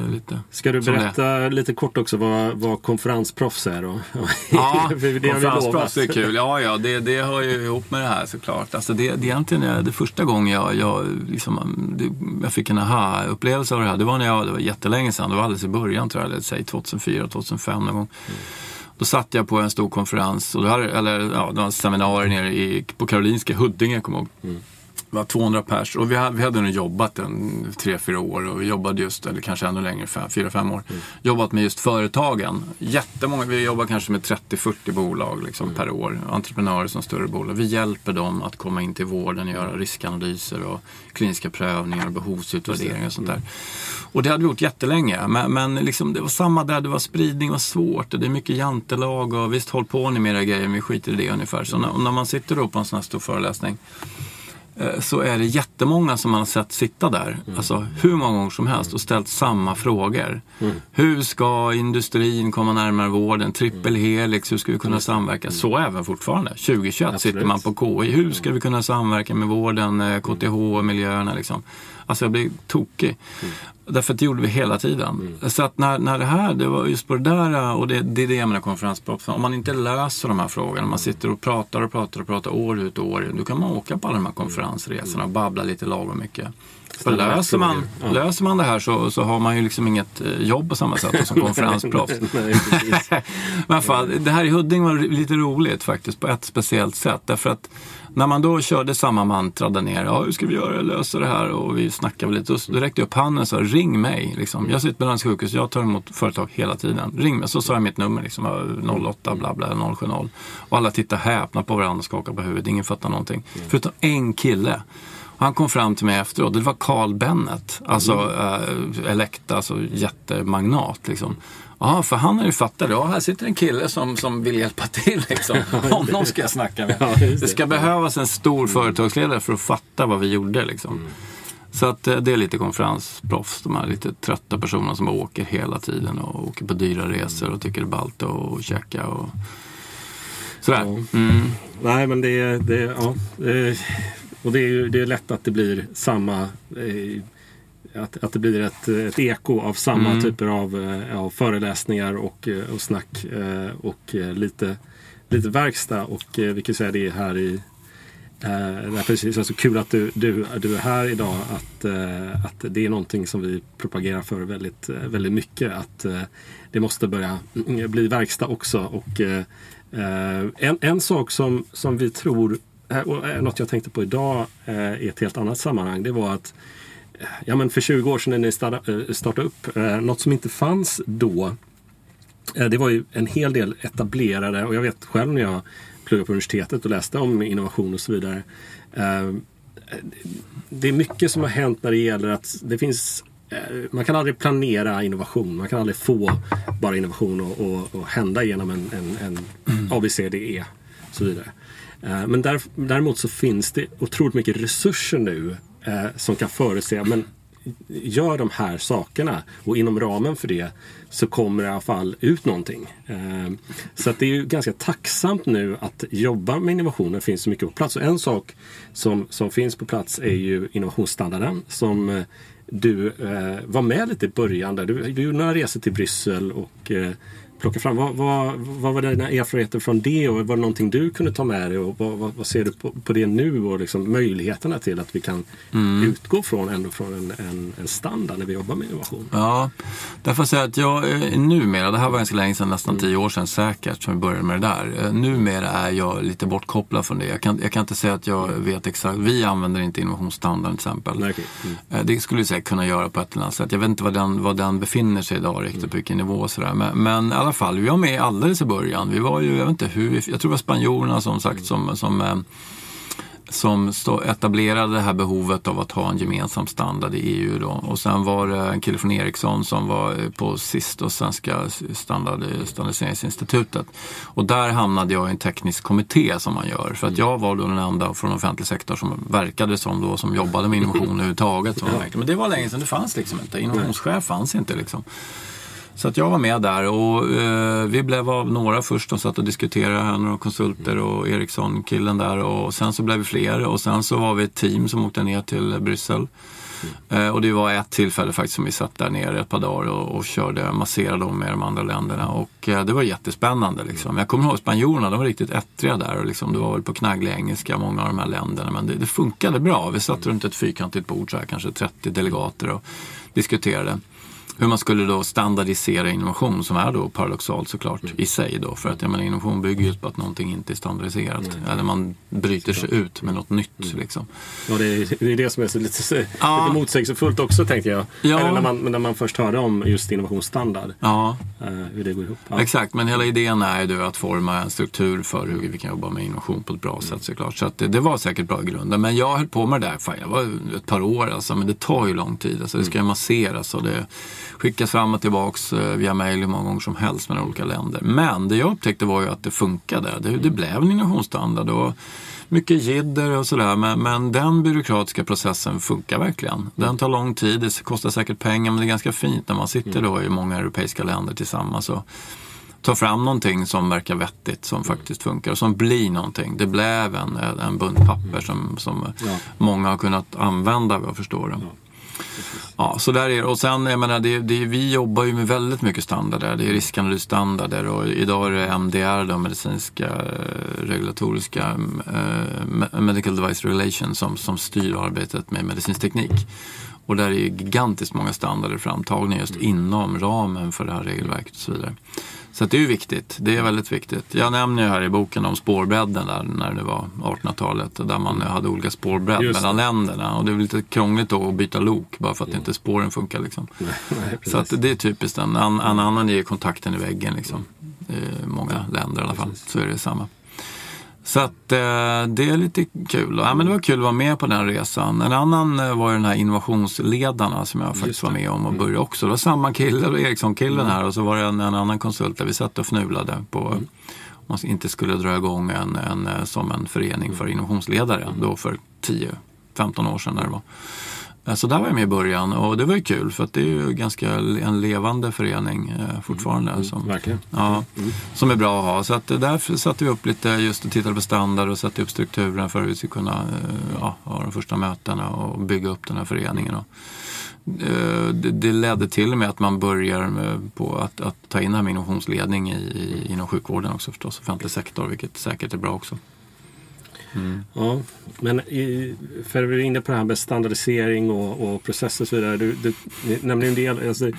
lite Ska du berätta lite kort också vad, vad konferensproffs är då? Ja, konferensproffs är kul. Ja, ja, det, det hör ju ihop med det här såklart. Alltså det, det egentligen det första gången jag, jag, liksom, det, jag fick en aha-upplevelse av det här. Det var när jag, det var jättelänge sedan, det var alldeles i början tror jag, säg 2004, 2005 någon gång. Mm. Då satt jag på en stor konferens, och då hade, eller ja, det var en seminarium nere i, på Karolinska, Huddinge, kommer jag ihåg. Mm var 200 pers och vi hade, vi hade nog jobbat en tre, fyra år och vi jobbade just, eller kanske ännu längre, fyra, fem år. Mm. Jobbat med just företagen. Jättemånga, vi jobbar kanske med 30-40 bolag liksom, mm. per år. Entreprenörer som större bolag. Vi hjälper dem att komma in till vården, göra riskanalyser och kliniska prövningar och behovsutvärderingar och sånt där. Och det hade vi gjort jättelänge. Men, men liksom, det var samma där, det var spridning var svårt. Det är mycket jantelag och visst håll på ni med era grejer, men vi skiter i det ungefär. Så när, när man sitter då på en sån här stor föreläsning så är det jättemånga som man har sett sitta där, mm. alltså hur många gånger som helst och ställt samma frågor. Mm. Hur ska industrin komma närmare vården? Trippel mm. helix, hur ska vi kunna mm. samverka? Så även fortfarande. 2021 Absolut. sitter man på KI. Hur ska vi kunna samverka med vården, KTH, eh, miljöerna liksom? Alltså jag blir tokig. Därför att det gjorde vi hela tiden. Mm. Så att när, när det här, det var just på det där och det, det är det jag menar konferensproffs. Om man inte löser de här frågorna, man sitter och pratar och pratar och pratar år ut och år in. Då kan man åka på alla de här konferensresorna och babbla lite lagom mycket. För löser man, ja. löser man det här så, så har man ju liksom inget eh, jobb på samma sätt som konferensproffs. Men fan, det här i Huddinge var lite roligt faktiskt på ett speciellt sätt. Därför att när man då körde samma mantra där nere, ja hur ska vi göra, lösa det här och vi snackade lite. Då, då räckte jag upp handen och sa ring mig. Liksom. Jag sitter på Lands sjukhus, jag tar emot företag hela tiden. Ring mig. Så sa jag mitt nummer, liksom, 08 bla bla 070. Och alla tittade häpna på varandra och skakade på huvudet. Ingen fattade någonting. Mm. Förutom en kille. Han kom fram till mig efteråt, det var Carl Bennet, alltså mm. äh, Elekta, alltså jättemagnat. Liksom. Ja, för han har ju fattat. Ja, här sitter en kille som, som vill hjälpa till. Liksom. Honom ska jag snacka med. Ja, det. det. ska behövas en stor mm. företagsledare för att fatta vad vi gjorde. Liksom. Mm. Så att eh, det är lite konferensproffs, de här lite trötta personerna som åker hela tiden och åker på dyra resor och tycker det är ballt att käka och sådär. Ja. Mm. Nej men det, det, ja, och det är, det är lätt att det blir samma eh, att, att det blir ett, ett eko av samma mm. typer av, eh, av föreläsningar och, eh, och snack eh, och lite, lite verkstad. Och vi kan säga det här i Därför är det så kul att du, du, du är här idag. Att, att det är någonting som vi propagerar för väldigt, väldigt mycket. Att det måste börja mm, bli verkstad också. Och en, en sak som, som vi tror, och något jag tänkte på idag i ett helt annat sammanhang. Det var att ja, men för 20 år sedan när ni startade, startade upp, eh, något som inte fanns då. Eh, det var ju en hel del etablerade och jag vet själv när jag pluggade på universitetet och läste om innovation och så vidare. Eh, det är mycket som har hänt när det gäller att det finns man kan aldrig planera innovation. Man kan aldrig få bara innovation och, och, och hända genom en, en, en mm. ABCDE och så vidare. Men däremot så finns det otroligt mycket resurser nu eh, som kan förutse, men gör de här sakerna och inom ramen för det så kommer det i alla fall ut någonting. Eh, så att det är ju ganska tacksamt nu att jobba med innovationer finns så mycket på plats. Och en sak som, som finns på plats är ju innovationsstandarden som eh, du eh, var med lite i början. Där. Du, du gjorde några resor till Bryssel och eh, plocka fram. Vad, vad, vad var dina erfarenheter från det och var det någonting du kunde ta med dig och vad, vad, vad ser du på, på, det nu och liksom möjligheterna till att vi kan mm. utgå från ändå från en, en, en, standard när vi jobbar med innovation? Ja, därför säga att jag numera, det här var ganska länge sedan, nästan mm. tio år sedan säkert som vi började med det där. Eh, numera är jag lite bortkopplad från det. Jag kan, jag kan inte säga att jag vet exakt, vi använder inte innovationsstandarden till exempel. Nej, okay. mm. Eh, det skulle vi säkert kunna göra på ett eller annat sätt. Jag vet inte var den, var den befinner sig idag riktigt, mm. på vilken nivå och sådär. Men, men alla fall, vi var med alldeles i början. Vi var ju, jag vet inte hur, jag tror det var spanjorerna som sagt som, som eh, som etablerade det här behovet av att ha en gemensam standard i EU. Då. Och sen var det en kille från Ericsson som var på SIST och Svenska standard, standardiseringsinstitutet. Och där hamnade jag i en teknisk kommitté som man gör. För att jag var då den enda från offentlig sektor som verkade som då, som jobbade med innovation överhuvudtaget. Men det var länge sedan, det fanns liksom inte. Innovationschef fanns inte liksom. Så att jag var med där och eh, vi blev av några först. De satt och diskuterade, några konsulter och Ericsson-killen där. Och sen så blev vi fler och sen så var vi ett team som åkte ner till Bryssel. Mm. Eh, och det var ett tillfälle faktiskt som vi satt där nere ett par dagar och, och körde, masserade dem med de andra länderna. Och eh, det var jättespännande. Liksom. Jag kommer ihåg spanjorerna, de var riktigt ettriga där. Och liksom, det var väl på knagglig engelska, många av de här länderna. Men det, det funkade bra. Vi satt runt ett fyrkantigt bord, så här, kanske 30 delegater och diskuterade. Hur man skulle då standardisera innovation som är då paradoxalt såklart mm. i sig då. För att jag menar, innovation bygger just på att någonting inte är standardiserat. Mm. Eller man bryter sig ut med något nytt. Mm. Liksom. Ja, det är, det är det som är så lite, ja. lite motsägelsefullt också tänkte jag. Ja. Eller när man, när man först hörde om just innovationsstandard. Ja. Uh, hur det går ihop. Ja. Exakt, men hela idén är ju att forma en struktur för hur vi kan jobba med innovation på ett bra sätt såklart. Så att det, det var säkert bra i grunden. Men jag höll på med det där, fan, jag var ett par år alltså, men det tar ju lång tid. Alltså, det ska ju masseras och det skickas fram och tillbaks eh, via mail hur många gånger som helst mellan olika länder. Men det jag upptäckte var ju att det funkade. Det, det blev en innovationsstandard. Och mycket jidder och sådär men, men den byråkratiska processen funkar verkligen. Den tar lång tid, det kostar säkert pengar men det är ganska fint när man sitter då i många europeiska länder tillsammans och tar fram någonting som verkar vettigt, som faktiskt funkar och som blir någonting. Det blev en, en bunt papper som, som ja. många har kunnat använda vad jag förstår det. Ja. Ja, så där är det. Och sen, jag menar, det, det, vi jobbar ju med väldigt mycket standarder. Det är riskanalysstandarder och idag är det MDR, då, medicinska eh, regulatoriska eh, Medical Device Regulation, som, som styr arbetet med medicinsk teknik. Och där är gigantiskt många standarder framtagna just inom ramen för det här regelverket och så vidare. Så det är ju viktigt. Det är väldigt viktigt. Jag nämner ju här i boken om spårbredden där när det var 1800-talet där man hade olika spårbredd mellan länderna. Och det är lite krångligt då att byta lok bara för att inte spåren funkar. Liksom. Nej, nej, så att det är typiskt. En, en annan ger kontakten i väggen liksom. I många länder i alla fall. Så är det samma. Så att eh, det är lite kul. Ja, men det var kul att vara med på den resan. En annan eh, var den här innovationsledarna som jag faktiskt var med om och mm. började också. Det var samma kille, Ericsson-killen mm. här och så var det en, en, annan konsult där vi satt och fnulade på mm. om man inte skulle dra igång en, en, eh, som en förening för innovationsledare mm. då för 10-15 år sedan. När det var. Eh, så där var jag med i början och det var ju kul för att det är ju ganska en levande förening eh, fortfarande. Mm, som, verkligen. Ja, mm. som är bra att ha. Så att där satte vi upp lite just och tittade på standard och satte upp strukturen för att vi skulle kunna eh, ja, ha de första mötena och bygga upp den här föreningen. Och, det, det ledde till och med att man börjar på att, att ta in det här med innovationsledning i, inom sjukvården också förstås, offentlig sektor, vilket säkert är bra också. Mm. Ja, men i, för vi är inne på det här med standardisering och, och processer och så vidare. Du, du, nämligen del, alltså,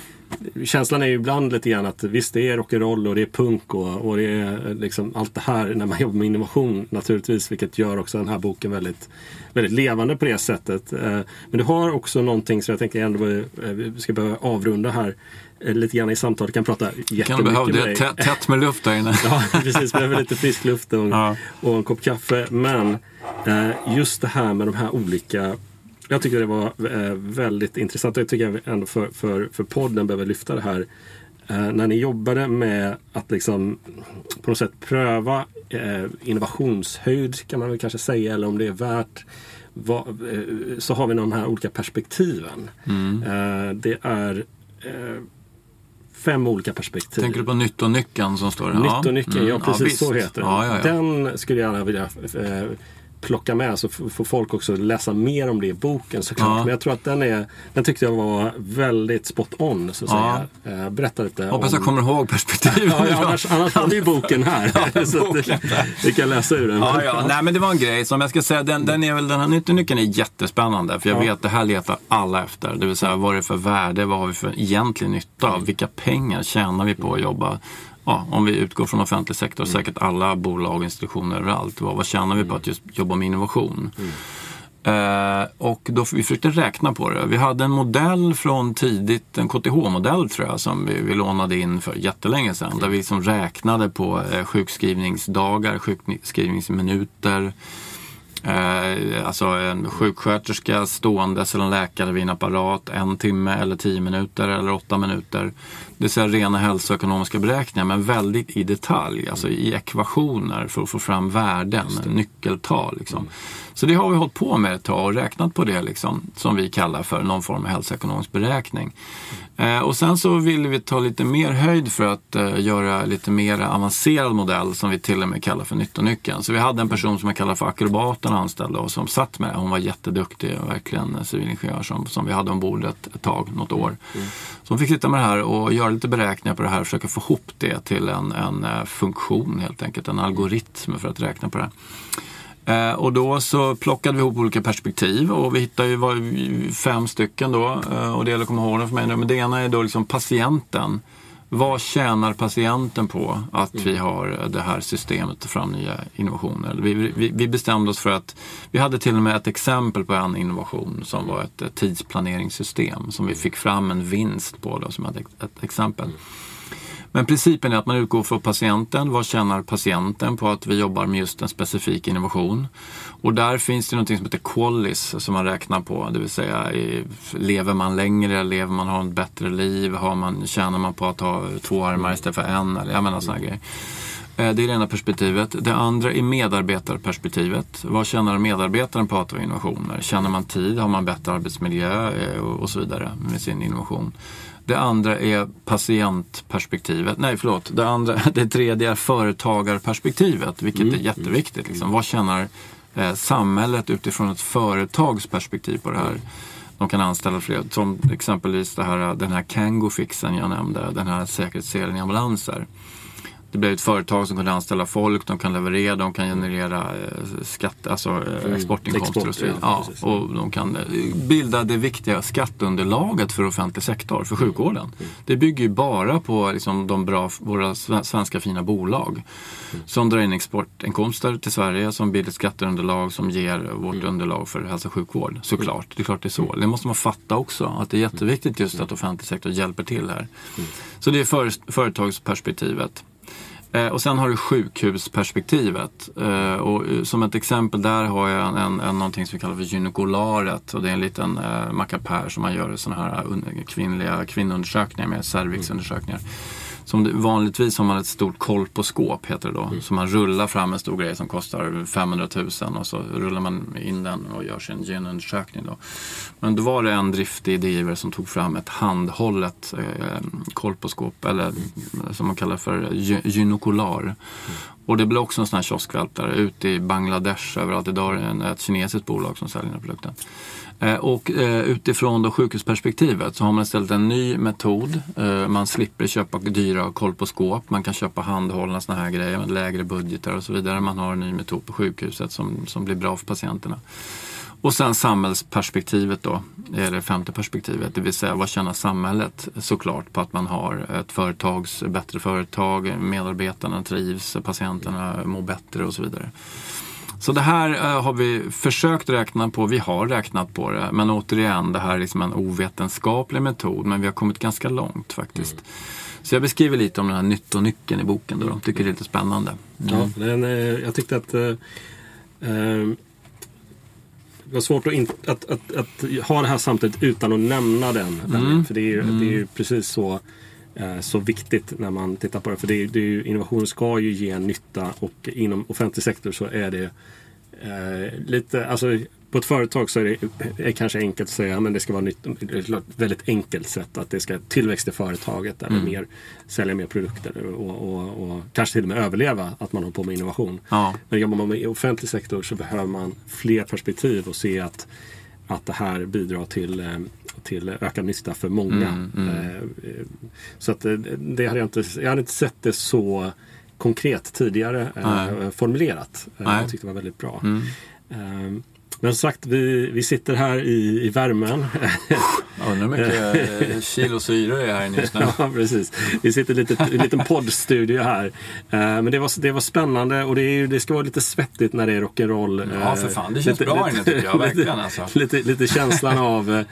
känslan är ju ibland lite grann att visst det är rock'n'roll och det är punk och, och det är liksom allt det här när man jobbar med innovation naturligtvis. Vilket gör också den här boken väldigt, väldigt levande på det sättet. Eh, men du har också någonting som jag tänker ändå eh, vi ska behöva avrunda här lite grann i samtalet. kan prata jättemycket kan behöva, med dig. Tätt, tätt med luft där inne. ja, precis. Behöver lite frisk luft och, ja. och en kopp kaffe. Men just det här med de här olika jag tycker det var eh, väldigt intressant. Jag tycker ändå för, för, för podden behöver lyfta det här. Eh, när ni jobbade med att liksom på något sätt pröva eh, innovationshöjd kan man väl kanske säga. Eller om det är värt vad, eh, så har vi de här olika perspektiven. Mm. Eh, det är eh, fem olika perspektiv. Tänker du på nyttonyckeln som står där? Nyttonyckeln, ja, mm. ja precis ja, så heter den. Den skulle jag gärna vilja plocka med så får folk också läsa mer om det i boken såklart. Ja. Men jag tror att den, är, den tyckte jag var väldigt spot on. Så att ja. säga. Eh, berätta lite Hoppas om... jag kommer ihåg perspektivet. ja, annars, annars har vi boken här. ja, så boken vi kan läsa ur den. Ja, ja. Nej, men det var en grej som jag ska säga, den, den, är väl, den här nyckelnyckeln är jättespännande. För jag vet att det här letar alla efter. Det vill säga vad är det för värde, vad har vi för egentlig nytta av, vilka pengar tjänar vi på att jobba ja, om vi utgår från offentlig sektor, mm. säkert alla bolag institutioner överallt. Vad, vad tjänar vi på att just jobba med innovation? Mm. Eh, och då, vi försökte räkna på det. Vi hade en modell från tidigt, en KTH-modell tror jag, som vi, vi lånade in för jättelänge sedan. Där vi liksom räknade på eh, sjukskrivningsdagar, sjukskrivningsminuter. Eh, alltså en sjuksköterska ståendes eller en läkare vid en apparat en timme eller tio minuter eller åtta minuter. Det vill säga rena hälsoekonomiska beräkningar men väldigt i detalj, alltså i ekvationer för att få fram värden, nyckeltal. Liksom. Mm. Så det har vi hållit på med ett tag och räknat på det liksom, som vi kallar för någon form av hälsoekonomisk beräkning. Eh, och sen så ville vi ta lite mer höjd för att eh, göra lite mer avancerad modell som vi till och med kallar för nyttonyckeln. Så vi hade en person som jag kallar för akrobaten anställda och som satt med. Hon var jätteduktig, verkligen civilingenjör som, som vi hade ombord ett, ett tag, något år. Mm. Så hon fick sitta med det här och göra lite beräkningar på det här och försöka få ihop det till en, en eh, funktion helt enkelt, en algoritm för att räkna på det här. Eh, och då så plockade vi ihop olika perspektiv och vi hittade ju var, fem stycken då. Eh, och det gäller att komma ihåg dem för mig nu. Men det ena är då liksom patienten. Vad tjänar patienten på att vi har det här systemet ta fram nya innovationer? Vi, vi, vi, bestämde oss för att vi hade till och med ett exempel på en innovation som var ett, ett tidsplaneringssystem som vi fick fram en vinst på då, som ett, ett exempel. Men principen är att man utgår från patienten. Vad tjänar patienten på att vi jobbar med just en specifik innovation? Och där finns det något som heter Qualis som man räknar på. Det vill säga, lever man längre, lever man har ett bättre liv, har man, tjänar man på att ha två armar istället för en? Eller, jag menar sådana grejer. Eh, det är det ena perspektivet. Det andra är medarbetarperspektivet. Vad tjänar medarbetaren på att ha innovationer? Tjänar man tid? Har man bättre arbetsmiljö? Eh, och så vidare med sin innovation. Det andra är patientperspektivet. Nej, förlåt. Det, andra, det tredje är företagarperspektivet, vilket mm. är jätteviktigt. Liksom. Vad tjänar eh, samhället utifrån ett företags perspektiv på det här? De kan anställa fler, som exempelvis här, den här Kango-fixen jag nämnde, den här säkerhetsserien i ambulanser det blev ett företag som kunde anställa folk, de kan leverera, de kan generera eh, skatt, alltså eh, mm. exportinkomster och så vidare. Ja, och de kan eh, bilda det viktiga skatteunderlaget för offentlig sektor, för sjukvården. Mm. Det bygger ju bara på liksom, de bra, våra svenska fina bolag mm. som drar in exportinkomster till Sverige, som bildar skatteunderlag som ger vårt underlag för hälso och sjukvård. Såklart, det är klart det är så. Det måste man fatta också, att det är jätteviktigt just att offentlig sektor hjälper till här. Så det är för, företagsperspektivet. Eh, och sen har du sjukhusperspektivet. Eh, och eh, som ett exempel där har jag en, en, en, någonting som vi kallar för gynekolaret. Och det är en liten eh, mackapär som man gör sådana här kvinnliga kvinnoundersökningar med, cervixundersökningar. Mm. Som det, vanligtvis har man ett stort kolposkop, heter det då. Mm. Så man rullar fram en stor grej som kostar 500 000 och så rullar man in den och gör sin genundersökning. Då. Men då var det en driftig idégivare som tog fram ett handhållet eh, kolposkop, eller mm. som man kallar för gynokular. Mm. Och det blev också en sån här kioskvältare ute i Bangladesh överallt. Idag är det ett kinesiskt bolag som säljer den här produkten. Eh, och eh, utifrån då sjukhusperspektivet så har man istället en ny metod. Eh, man slipper köpa dyra kolposkop. Man kan köpa handhållna sådana här grejer med lägre budgetar och så vidare. Man har en ny metod på sjukhuset som, som blir bra för patienterna. Och sen samhällsperspektivet då, är det femte perspektivet. Det vill säga vad tjänar samhället såklart på att man har ett företags, bättre företag, medarbetarna trivs, patienterna mår bättre och så vidare. Så det här uh, har vi försökt räkna på, vi har räknat på det. Men återigen, det här är liksom en ovetenskaplig metod. Men vi har kommit ganska långt faktiskt. Mm. Så jag beskriver lite om den här nyttonyckeln i boken. Då, tycker det är lite spännande. Mm. Ja, den, eh, jag tyckte att uh, uh, det var svårt att, in, att, att, att, ha det här samtidigt utan att nämna den. Mm. För det är, ju, mm. det är ju precis så Eh, så viktigt när man tittar på det. För det det ju, innovation ska ju ge nytta och inom offentlig sektor så är det eh, lite, alltså på ett företag så är det är kanske enkelt att säga men det ska vara nytt, ett väldigt enkelt sätt att det ska tillväxt i företaget eller mm. mer, sälja mer produkter och, och, och, kanske till och med överleva att man håller på med innovation. Ja. Men jobbar man med offentlig sektor så behöver man fler perspektiv och se att, att det här bidrar till eh, till ökad nytta för många. Mm, mm. Eh, så att eh, det hade jag inte, jag hade inte sett det så konkret tidigare eh, formulerat. Jag tyckte det var väldigt bra. Mm. Men som sagt, vi, vi sitter här i, i värmen. Undrar hur mycket eh, kilo syre det är här inne just nu. ja, precis. Vi sitter i en liten poddstudio här. Uh, men det var, det var spännande och det, är, det ska vara lite svettigt när det är rock'n'roll. Ja, för fan. Det känns lite, bra inne tycker jag. Verkligen alltså. Lite, lite känslan av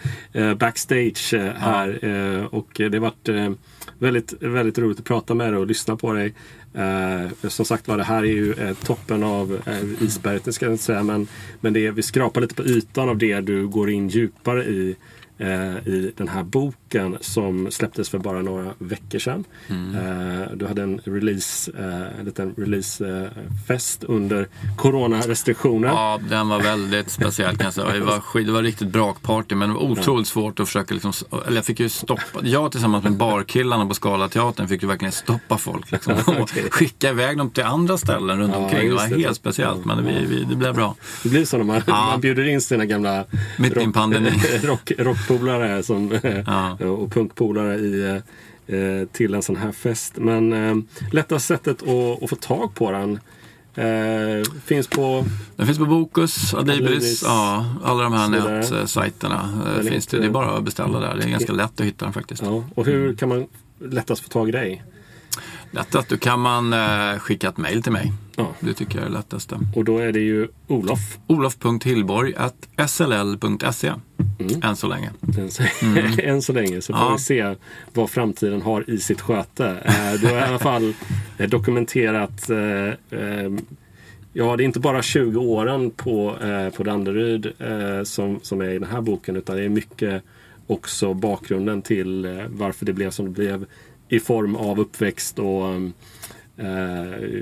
backstage här. Ja. och det har varit väldigt, väldigt roligt att prata med dig och lyssna på dig. Eh, som sagt var, det här är ju eh, toppen av eh, isberget, ska jag inte säga. Men, men det är, vi skrapar lite på ytan av det du går in djupare i i den här boken som släpptes för bara några veckor sedan. Mm. Eh, du hade en release, eh, en liten releasefest under coronarestriktioner. Ja, den var väldigt speciell kan jag säga. Det var, det var riktigt brakparty men det var otroligt svårt att försöka liksom, eller jag fick ju stoppa, jag tillsammans med barkillarna på Scalateatern fick ju verkligen stoppa folk liksom, och skicka iväg dem till andra ställen runt ja, omkring. Det var helt speciellt men vi, vi, det blev bra. Det blir så när man, ja. man bjuder in sina gamla Mitt rock, rock, rock polare som, ja. och punkpolare i, eh, till en sån här fest. Men eh, lättaste sättet att, att få tag på den Eh, finns på... Den finns på Bokus, Adlibris, ja, alla de här nätsajterna. eh, finns det. det är bara att beställa där. Det är ganska lätt att hitta den faktiskt. Ja. Och hur kan man lättast få tag i dig? Lättast, då kan man eh, skicka ett mejl till mig. Ja. Det tycker jag är det lättaste. Och då är det ju Olof. olof.hillborg.sll.se än så länge. Än så, Mm. än så länge så får Ja. vi se vad framtiden har i sitt sköte. Eh, Du har i alla fall eh, dokumenterat eh, eh, Ja, det är inte bara 20 åren på, eh, på Danderyd eh, som, som är i den här boken utan det är mycket också bakgrunden till eh, varför det blev som det blev i form av uppväxt och eh,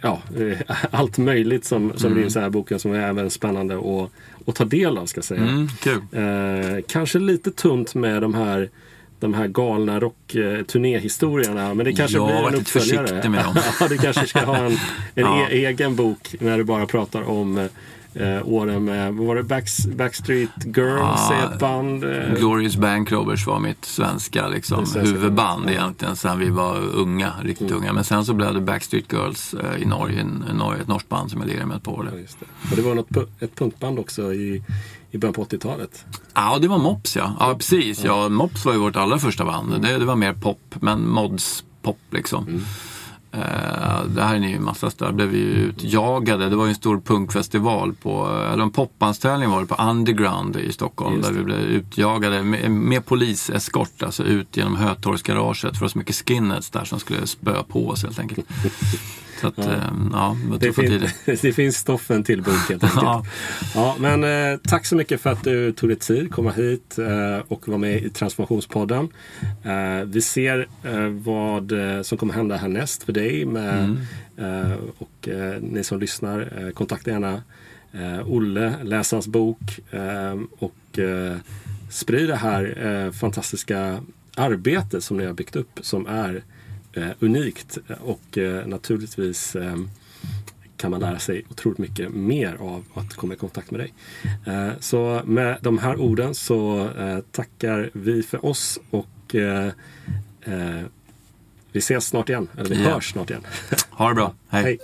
ja, eh, allt möjligt som, som ryms i den här boken som är även spännande att, att ta del av ska jag säga. Mm. Eh, kanske lite tunt med de här de här galna rock-turnéhistorierna. Men det kanske Jag har blir en varit lite uppföljare. försiktig med dem. ja, du kanske ska ha en, en Ja. e- egen bok när du bara pratar om eh, åren med, vad var det, Backs, Backstreet Girls Ja, är ett band. Eh, Glorious Bank Robbers var mitt svenska liksom, huvudband bandet. egentligen sen vi var unga, riktigt Mm. unga. Men sen så blev det Backstreet Girls eh, i Norge, en, Norge, ett norskt band som jag lirade med ett par år. ja, det. Och det var något, ett punkband också i, i början på 80-talet. Ja, det var Mops ja. Ja, precis. Ja, Mops var ju vårt allra första band. Det, det var mer pop, men mods pop liksom. Eh, det här är ju massa större. blev ju utjagade. Det var ju en stor punkfestival på, eller en popanställning var det på Underground i Stockholm. Där vi blev utjagade med, med poliseskort, alltså ut genom Hötorgsgaraget. För det var så mycket skinheads där som skulle spöa på oss helt enkelt. Så att, eh, ja, det fin- det finns stoffen till enkelt. Ja. ja, men eh, tack så mycket för att du tog dig tid komma hit eh, och vara med i Transformationspodden. Eh, vi ser eh, vad eh, som kommer hända härnäst för dig med, eh, och ni som lyssnar. Kontakta gärna Olle, läs hans bok och sprid det här fantastiska arbetet som ni har byggt upp som är eh, unikt och eh, naturligtvis eh, kan man lära sig otroligt mycket mer av att komma i kontakt med dig. Eh, så med de här orden så eh, tackar vi för oss och vi ses snart igen. Eller vi Ja. hörs snart igen. Ha det bra. Hej. Hej!